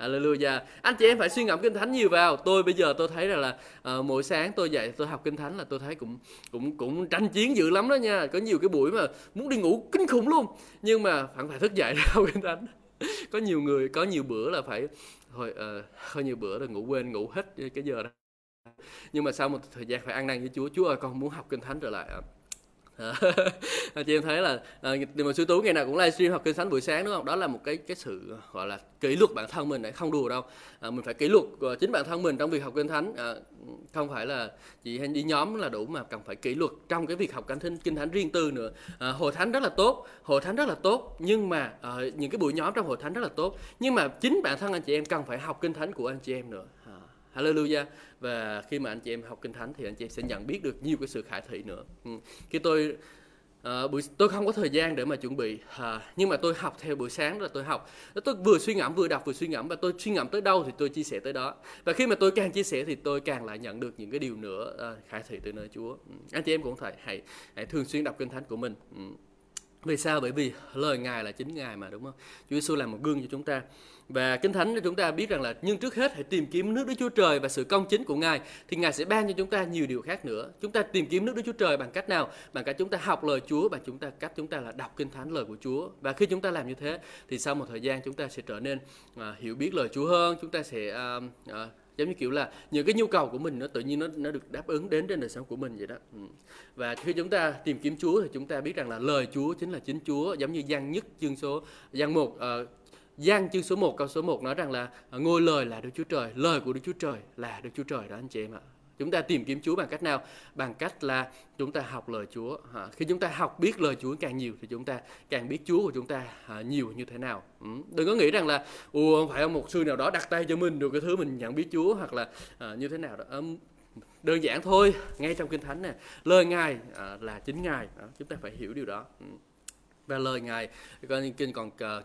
Hallelujah. Anh chị em phải suy ngẫm kinh thánh nhiều vào. Tôi bây giờ tôi thấy rằng là uh, mỗi sáng tôi dậy tôi học kinh thánh là tôi thấy cũng cũng cũng tranh chiến dữ lắm đó nha. Có nhiều cái buổi mà muốn đi ngủ kinh khủng luôn. Nhưng mà vẫn phải thức dậy để học kinh thánh. <laughs> có nhiều người có nhiều bữa là phải thôi ờ, uh, hơi nhiều bữa rồi ngủ quên ngủ hết cái giờ đó. Nhưng mà sau một thời gian phải ăn năn với Chúa Chúa ơi con muốn học kinh thánh trở lại <laughs> chị em thấy là à, mà sư tú ngày nào cũng livestream học kinh thánh buổi sáng đúng không? Đó là một cái cái sự gọi là kỷ luật bản thân mình đấy không đùa đâu. À, mình phải kỷ luật à, chính bản thân mình trong việc học kinh thánh. À, không phải là chị hay đi nhóm là đủ mà cần phải kỷ luật trong cái việc học kinh thánh kinh thánh riêng tư nữa. À, hội thánh rất là tốt hội thánh rất là tốt nhưng mà à, những cái buổi nhóm trong hội thánh rất là tốt. Nhưng mà chính bản thân anh chị em cần phải học kinh thánh của anh chị em nữa. Hallelujah. Và khi mà anh chị em học kinh thánh thì anh chị em sẽ nhận biết được nhiều cái sự khải thị nữa. Ừ. khi tôi À, buổi tôi không có thời gian để mà chuẩn bị à, nhưng mà tôi học theo buổi sáng là tôi học. Tôi vừa suy ngẫm vừa đọc vừa suy ngẫm và tôi suy ngẫm tới đâu thì tôi chia sẻ tới đó. Và khi mà tôi càng chia sẻ thì tôi càng lại nhận được những cái điều nữa à, khải thị từ nơi Chúa. Ừ. Anh chị em cũng phải hãy, hãy thường xuyên đọc kinh thánh của mình. Ừ vì sao bởi vì lời ngài là chính ngài mà đúng không Chúa Giêsu là một gương cho chúng ta và Kinh Thánh cho chúng ta biết rằng là nhưng trước hết hãy tìm kiếm nước Đức Chúa Trời và sự công chính của Ngài thì Ngài sẽ ban cho chúng ta nhiều điều khác nữa. Chúng ta tìm kiếm nước Đức Chúa Trời bằng cách nào? Bằng cách chúng ta học lời Chúa và chúng ta cách chúng ta là đọc Kinh Thánh lời của Chúa. Và khi chúng ta làm như thế thì sau một thời gian chúng ta sẽ trở nên uh, hiểu biết lời Chúa hơn, chúng ta sẽ uh, uh, giống như kiểu là những cái nhu cầu của mình nó tự nhiên nó nó được đáp ứng đến trên đời sống của mình vậy đó ừ. và khi chúng ta tìm kiếm Chúa thì chúng ta biết rằng là lời Chúa chính là chính Chúa giống như gian nhất chương số gian một ờ, uh, Giang chương số 1 câu số 1 nói rằng là à, ngôi lời là Đức Chúa Trời, lời của Đức Chúa Trời là Đức Chúa Trời đó anh chị em ạ. Chúng ta tìm kiếm Chúa bằng cách nào? Bằng cách là chúng ta học lời Chúa. À, khi chúng ta học biết lời Chúa càng nhiều thì chúng ta càng biết Chúa của chúng ta à, nhiều như thế nào. Ừ. Đừng có nghĩ rằng là ồ phải ông một sư nào đó đặt tay cho mình được cái thứ mình nhận biết Chúa hoặc là à, như thế nào đó. À, đơn giản thôi, ngay trong kinh thánh này, lời Ngài à, là chính Ngài. À, chúng ta phải hiểu điều đó. Ừ và lời ngài. Con kinh còn ờ,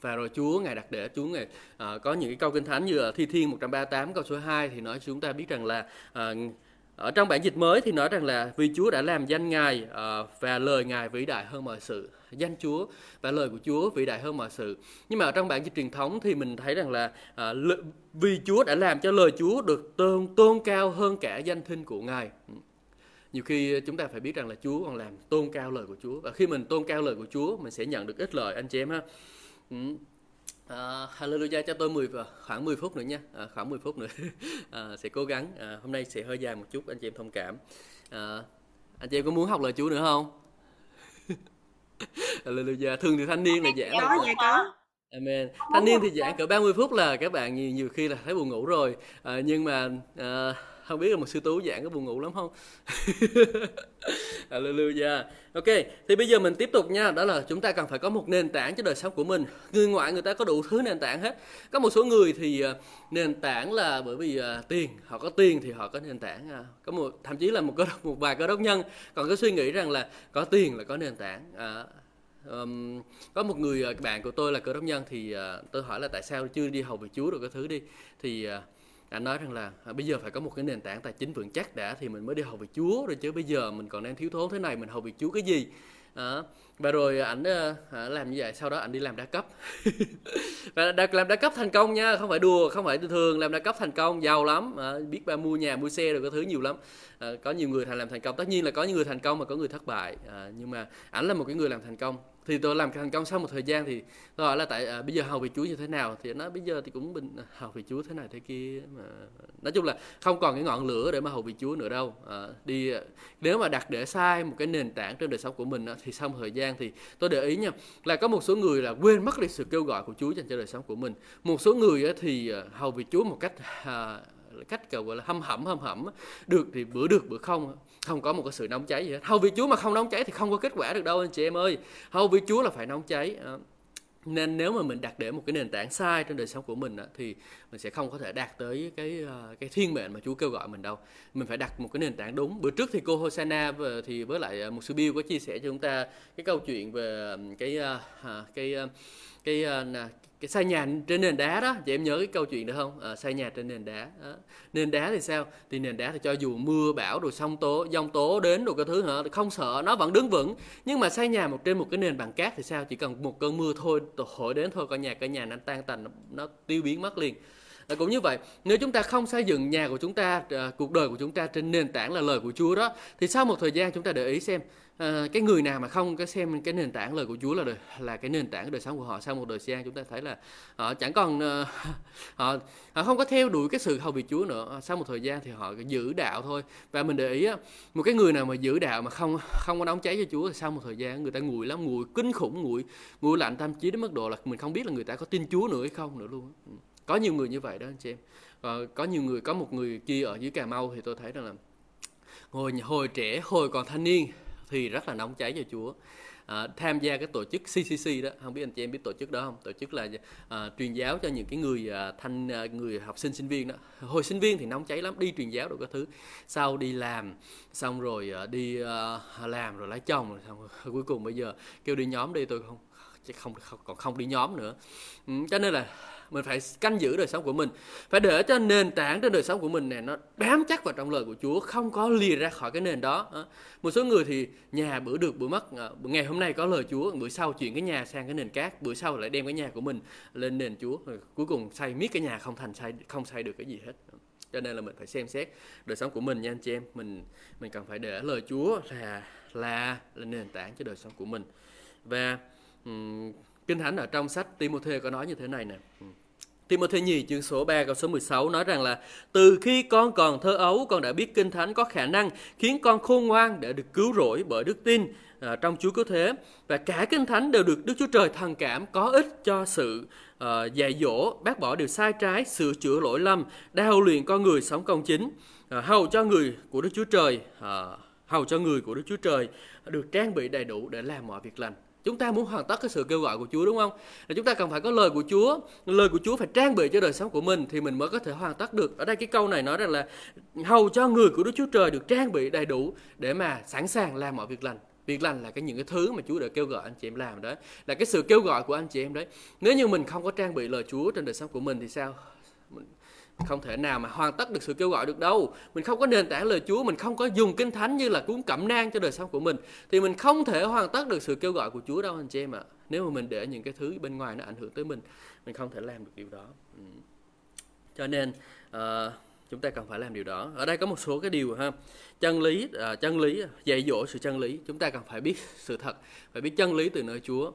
và ờ, rồi Chúa ngài đặt để Chúa ngài uh, có những cái câu kinh thánh như ở Thi Thiên 138 câu số 2 thì nói chúng ta biết rằng là uh, ở trong bản dịch mới thì nói rằng là vì Chúa đã làm danh Ngài uh, và lời Ngài vĩ đại hơn mọi sự. Danh Chúa và lời của Chúa vĩ đại hơn mọi sự. Nhưng mà ở trong bản dịch truyền thống thì mình thấy rằng là uh, vì Chúa đã làm cho lời Chúa được tôn tôn cao hơn cả danh thinh của Ngài nhiều khi chúng ta phải biết rằng là Chúa còn làm tôn cao lời của Chúa và khi mình tôn cao lời của Chúa mình sẽ nhận được ít lợi anh chị em ha. Ừ. À, hallelujah cho tôi 10 khoảng 10 phút nữa nha à, khoảng 10 phút nữa <laughs> à, sẽ cố gắng à, hôm nay sẽ hơi dài một chút anh chị em thông cảm à, anh chị em có muốn học lời Chúa nữa không <laughs> hallelujah thường thì thanh niên là giảng có dạ có Amen. Thanh niên thì giảng cỡ 30 phút là các bạn nhiều, nhiều khi là thấy buồn ngủ rồi. À, nhưng mà à, không biết là một sư tú dạng có buồn ngủ lắm không? <laughs> Hallelujah. Ok thì bây giờ mình tiếp tục nha. Đó là chúng ta cần phải có một nền tảng cho đời sống của mình. Người ngoại người ta có đủ thứ nền tảng hết. Có một số người thì ờ, nền tảng là bởi vì uh, tiền. Họ có tiền thì họ có nền tảng ờ, có một thậm chí là một cơ một vài cơ đốc nhân. Còn có suy nghĩ rằng là có tiền là có nền tảng à, Um, có một người bạn của tôi là cơ đốc nhân thì uh, tôi hỏi là tại sao chưa đi hầu về Chúa rồi cái thứ đi. Thì uh, anh nói rằng là à, bây giờ phải có một cái nền tảng tài chính vững chắc đã thì mình mới đi hầu việc Chúa rồi chứ bây giờ mình còn đang thiếu thốn thế này mình hầu việc Chúa cái gì? À, và rồi à, ảnh à, à, làm như vậy sau đó ảnh đi làm đa cấp. <laughs> Và đã, làm đa cấp thành công nha không phải đùa không phải thường làm đa cấp thành công giàu lắm à, biết ba mua nhà mua xe rồi có thứ nhiều lắm. À, có nhiều người thành làm thành công tất nhiên là có những người thành công mà có người thất bại à, nhưng mà ảnh là một cái người làm thành công thì tôi làm thành công sau một thời gian thì tôi hỏi là tại à, bây giờ hầu vị chúa như thế nào? Thì nó bây giờ thì cũng bình à, hầu vị chúa thế này thế kia mà nói chung là không còn cái ngọn lửa để mà hầu vị chúa nữa đâu. À, đi à, nếu mà đặt để sai một cái nền tảng trên đời sống của mình thì sau một thời gian thì tôi để ý nha là có một số người là quên mất đi sự kêu gọi của chúa dành cho đời sống của mình. Một số người thì à, hầu vị chúa một cách à, cách gọi là hâm hẩm hâm hẩm. Được thì bữa được, bữa không. Không có một cái sự nóng cháy gì hết. Hầu vì chúa mà không nóng cháy thì không có kết quả được đâu, anh chị em ơi. Hầu vì chúa là phải nóng cháy. Ờ, nên nếu mà mình đặt để một cái nền tảng sai trên đời sống của mình thì mình sẽ không có thể đạt tới cái ờ, cái thiên mệnh mà Chúa kêu gọi mình đâu. Mình phải đặt một cái nền tảng đúng. Bữa trước thì cô Hosanna thì với lại ờ, một sư Bill có chia sẻ cho chúng ta cái câu chuyện về cái ờ, à, cái cái, cái cái xây nhà trên nền đá đó. Chị em nhớ cái câu chuyện được không? À, xây nhà trên nền đá đó. nền đá thì sao? Thì nền đá thì cho dù mưa bão rồi sông tố dông tố đến rồi cái thứ hả không sợ nó vẫn đứng vững. Nhưng mà xây nhà một trên một cái nền bằng cát thì sao? Chỉ cần một cơn mưa thôi thổi đến thôi con nhà cả nhà nó tan tành nó, nó tiêu biến mất liền à, cũng như vậy nếu chúng ta không xây dựng nhà của chúng ta à, cuộc đời của chúng ta trên nền tảng là lời của Chúa đó thì sau một thời gian chúng ta để ý xem à, cái người nào mà không có xem cái nền tảng lời của Chúa là đời, là cái nền tảng đời sống của họ sau một đời gian chúng ta thấy là họ chẳng còn uh, <laughs> họ, họ không có theo đuổi cái sự hầu việc Chúa nữa. Sau một thời gian thì họ giữ đạo thôi. Và mình để ý á một cái người nào mà giữ đạo mà không không có đóng cháy cho Chúa thì sau một thời gian người ta nguội lắm nguội kinh khủng nguội nguội lạnh thậm chí đến mức độ là mình không biết là người ta có tin Chúa nữa hay không nữa luôn có nhiều người như vậy đó anh chị em. À, có nhiều người có một người kia ở dưới Cà Mau thì tôi thấy rằng là hồi hồi trẻ hồi còn thanh niên thì rất là nóng cháy cho Chúa. À, tham gia cái tổ chức CCC đó không biết anh chị em biết tổ chức đó không? Tổ chức là à, truyền giáo cho những cái người à, thanh à, người học sinh sinh viên đó. Hồi sinh viên thì nóng cháy lắm đi truyền giáo rồi các thứ. Sau đi làm xong rồi à, đi à, làm rồi lấy chồng rồi xong rồi, <laughs> cuối cùng bây giờ kêu đi nhóm đi tôi không không, không còn không đi nhóm nữa. Ừ, cho nên là mình phải canh giữ đời sống của mình. Phải để cho nền tảng trên đời sống của mình này nó bám chắc vào trong lời của Chúa không có lìa ra khỏi cái nền đó. Ờ, một số người thì nhà bữa được bữa mất. Ờ, ngày hôm nay có lời Chúa bữa sau chuyển cái nhà sang cái nền cát bữa sau lại đem cái nhà của mình lên nền Chúa. Rồi cuối cùng xây miết cái nhà không thành xây không xây được cái gì hết. Ờ, cho nên là mình phải xem xét đời sống của mình nha anh chị em. Mình mình cần phải để lời Chúa là là là nền tảng cho đời sống của mình. Và um, kinh thánh ở trong sách Timothée có nói như thế này nè. Ừ. Timothée nhì chương số 3 câu số 16 nói rằng là từ khi con còn thơ ấu con đã biết kinh thánh có khả năng khiến con khôn ngoan để được cứu rỗi bởi đức tin à, trong Chúa cứu thế. Và cả kinh thánh đều được Đức Chúa Trời thần cảm có ích cho sự à, dạy dỗ bác bỏ điều sai trái sửa chữa lỗi lầm đào luyện con người sống công chính. À, hầu cho người của Đức Chúa Trời à, hầu cho người của Đức Chúa Trời được trang bị đầy đủ để làm mọi việc lành. Chúng ta muốn hoàn tất cái sự kêu gọi của Chúa đúng không? Là chúng ta cần phải có lời của Chúa, lời của Chúa phải trang bị cho đời sống của mình thì mình mới có thể hoàn tất được. Ở đây cái câu này nói rằng là hầu cho người của Đức Chúa Trời được trang bị đầy đủ để mà sẵn sàng làm mọi việc lành. Việc lành là cái những cái thứ mà Chúa đã kêu gọi anh chị em làm đó, là cái sự kêu gọi của anh chị em đấy. Nếu như mình không có trang bị lời Chúa trên đời sống của mình thì sao? Không thể nào mà hoàn tất được sự kêu gọi được đâu. Mình không có nền tảng lời Chúa mình không có dùng kinh thánh như là cuốn cẩm nang cho đời sống của mình thì mình không thể hoàn tất được sự kêu gọi của Chúa đâu anh chị em ạ. Nếu mà mình để những cái thứ bên ngoài nó ảnh hưởng tới mình mình không thể làm được điều đó. Ừ. cho nên uh, chúng ta cần phải làm điều đó. Ở đây có một số cái điều ha. Chân lý uh, chân lý dạy dỗ sự chân lý. Chúng ta cần phải biết sự thật phải biết chân lý từ nơi Chúa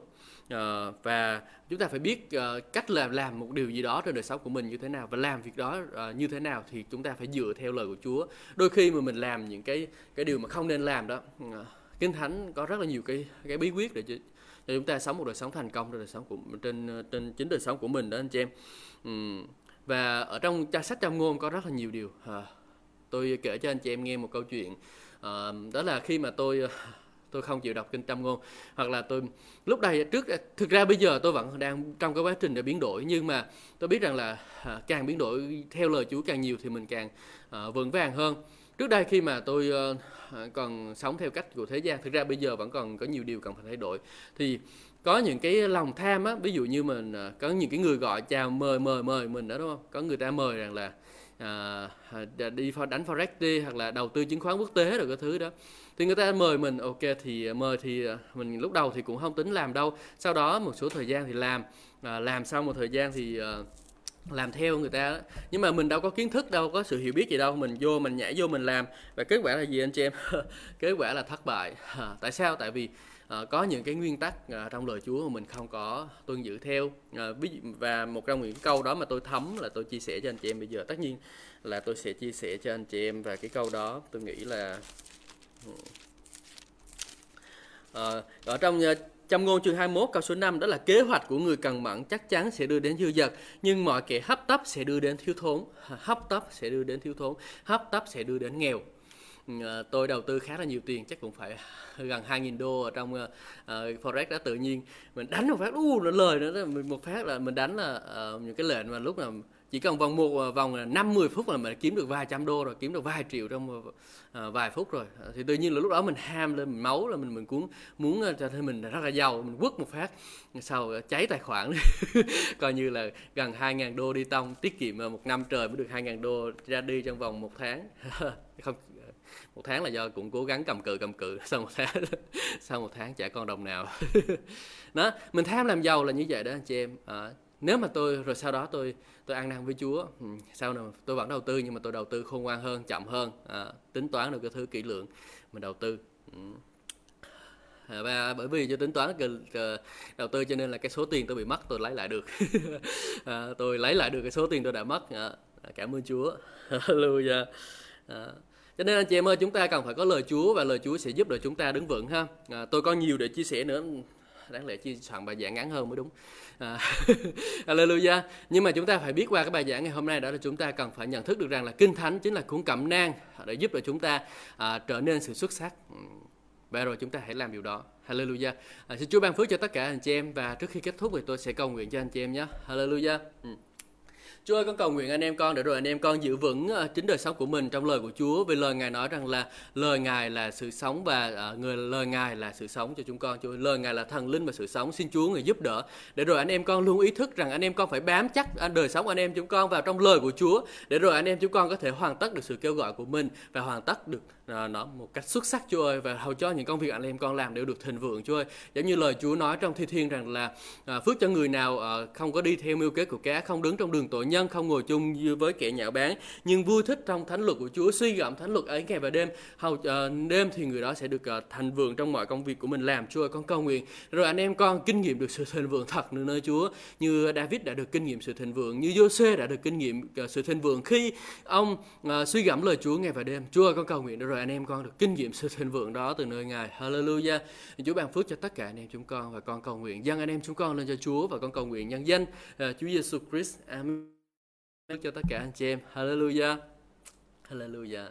à, và chúng ta phải biết à, cách làm làm một điều gì đó trong đời sống của mình như thế nào và làm việc đó à, như thế nào thì chúng ta phải dựa theo lời của Chúa. Đôi khi mà mình làm những cái cái điều mà không nên làm đó à, kinh thánh có rất là nhiều cái cái bí quyết để cho, cho chúng ta sống một đời sống thành công trong đời sống của trên trên chính đời sống của mình đó anh chị em. Uhm và ở trong sách trong ngôn có rất là nhiều điều à, tôi kể cho anh chị em nghe một câu chuyện. À, đó là khi mà tôi tôi không chịu đọc kinh tâm ngôn. Hoặc là tôi lúc đây trước thực ra bây giờ tôi vẫn đang trong cái quá trình để biến đổi nhưng mà tôi biết rằng là à, càng biến đổi theo lời Chúa càng nhiều thì mình càng à, vững vàng hơn. Trước đây khi mà tôi uh, còn sống theo cách của thế gian thực ra bây giờ vẫn còn có nhiều điều cần phải thay đổi. Thì có những cái lòng tham á ví dụ như mình à, có những cái người gọi chào mời mời mời mình đó đúng không? Có người ta mời rằng là à, à đi đánh forex đi hoặc là đầu tư chứng khoán quốc tế rồi cái thứ đó thì người ta mời mình ok thì à, mời thì à, mình lúc đầu thì cũng không tính làm đâu. Sau đó một số thời gian thì làm à, làm sau một thời gian thì à, làm theo người ta nhưng mà mình đâu có kiến thức đâu có sự hiểu biết gì đâu. Mình vô mình nhảy vô mình làm. Và kết quả là gì anh chị em? <laughs> Kết quả là thất bại. À, <laughs> tại sao? Tại vì à, có những cái nguyên tắc à, trong lời Chúa mà mình không có tuân giữ theo. À, và một trong những câu đó mà tôi thấm là tôi chia sẻ cho anh chị em bây giờ. Tất nhiên là tôi sẽ chia sẻ cho anh chị em và cái câu đó. Tôi nghĩ là Ờ, ở trong ờ, trong ngôn chương 21 câu số 5 đó là kế hoạch của người cần mẫn chắc chắn sẽ đưa đến dư dật nhưng mọi kẻ hấp tấp sẽ đưa đến thiếu thốn hấp tấp sẽ đưa đến thiếu thốn hấp tấp sẽ đưa đến nghèo. Ừ, ờ, tôi đầu tư khá là nhiều tiền chắc cũng phải <laughs> gần 2.000 đô ở trong uh, forex đã tự nhiên. Mình đánh một phát u nó lời nữa một phát là mình đánh là uh, những cái lệnh mà lúc nào chỉ cần vòng một à, vòng năm mười phút là mình kiếm được vài trăm đô rồi kiếm được vài triệu trong à, vài phút rồi. À, thì tự nhiên là lúc đó mình ham lên mình máu là mình mình cũng muốn cho thấy mình rất là giàu mình quất một phát. Sau cháy tài khoản. <laughs> Coi như là gần 2.000 đô đi tông tiết kiệm một năm trời mới được 2.000 đô ra đi trong vòng một tháng. <laughs> Không một tháng là do cũng cố gắng cầm cự cầm cự. <laughs> Sau một tháng sau một tháng chả con đồng nào. Đó mình tham làm giàu là như vậy đó anh chị em. À, nếu mà tôi rồi sau đó tôi tôi ăn năn với Chúa. Ừ, sau này tôi vẫn đầu tư nhưng mà tôi đầu tư khôn ngoan hơn chậm hơn. À, tính toán được cái thứ kỹ lượng mình đầu tư. Ừ. À, và bởi vì cho tính toán đầu tư cho nên là cái số tiền tôi bị mất tôi lấy lại được. <laughs> À, tôi lấy lại được cái số tiền tôi đã mất. À, cảm ơn Chúa. <laughs> Hallelujah. À, cho nên anh chị em ơi chúng ta cần phải có lời Chúa và lời Chúa sẽ giúp đỡ chúng ta đứng vững ha. À, tôi có nhiều để chia sẻ nữa đáng lẽ chia soạn bài giảng ngắn hơn mới đúng. À, <laughs> Hallelujah. Nhưng mà chúng ta phải biết qua cái bài giảng ngày hôm nay đó là chúng ta cần phải nhận thức được rằng là kinh thánh chính là cuốn cẩm nang để giúp cho chúng ta à, trở nên sự xuất sắc. Ừ, và rồi chúng ta hãy làm điều đó. Hallelujah. À, xin Chúa ban phước cho tất cả anh chị em và trước khi kết thúc thì tôi sẽ cầu nguyện cho anh chị em nhé. Hallelujah. Ừ. Chúa ơi, con cầu nguyện anh em con để rồi anh em con giữ vững ờ, chính đời sống của mình trong lời của Chúa. Vì lời Ngài nói rằng là lời Ngài là sự sống và ờ, người lời Ngài là sự sống cho chúng con. Chúa lời Ngài là thần linh và sự sống. Xin Chúa người giúp đỡ để rồi anh em con luôn ý thức rằng anh em con phải bám chắc à, đời sống anh em chúng con vào trong lời của Chúa để rồi anh em chúng con có thể hoàn tất được sự kêu gọi của mình và hoàn tất được Ờ, nó một cách xuất sắc Chúa ơi và hầu cho những công việc anh em con làm đều được thịnh vượng Chúa ơi. Giống như lời Chúa nói trong Thi Thiên rằng là à, phước cho người nào à, không có đi theo mưu kế của cá, không đứng trong đường tội nhân, không ngồi chung với kẻ nhạo báng, nhưng vui thích trong thánh luật của Chúa, suy gẫm thánh luật ấy ngày và đêm. Hầu à, đêm thì người đó sẽ được à, thành vượng trong mọi công việc của mình làm. Chúa ơi, con cầu nguyện rồi anh em con kinh nghiệm được sự thịnh vượng thật nữa nơi Chúa, như David đã được kinh nghiệm sự thịnh vượng, như Jose đã được kinh nghiệm sự thịnh vượng khi ông à, suy gẫm lời Chúa ngày và đêm. Chúa ơi, con cầu nguyện rồi rồi anh em con được kinh nghiệm sự thịnh vượng đó từ nơi Ngài. Hallelujah. Chúa ban phước cho tất cả anh em chúng con và con cầu nguyện dâng anh em chúng con lên cho Chúa và con cầu nguyện nhân danh uh, Chúa Giêsu Christ. Amen cho tất cả anh chị em. Hallelujah. Hallelujah.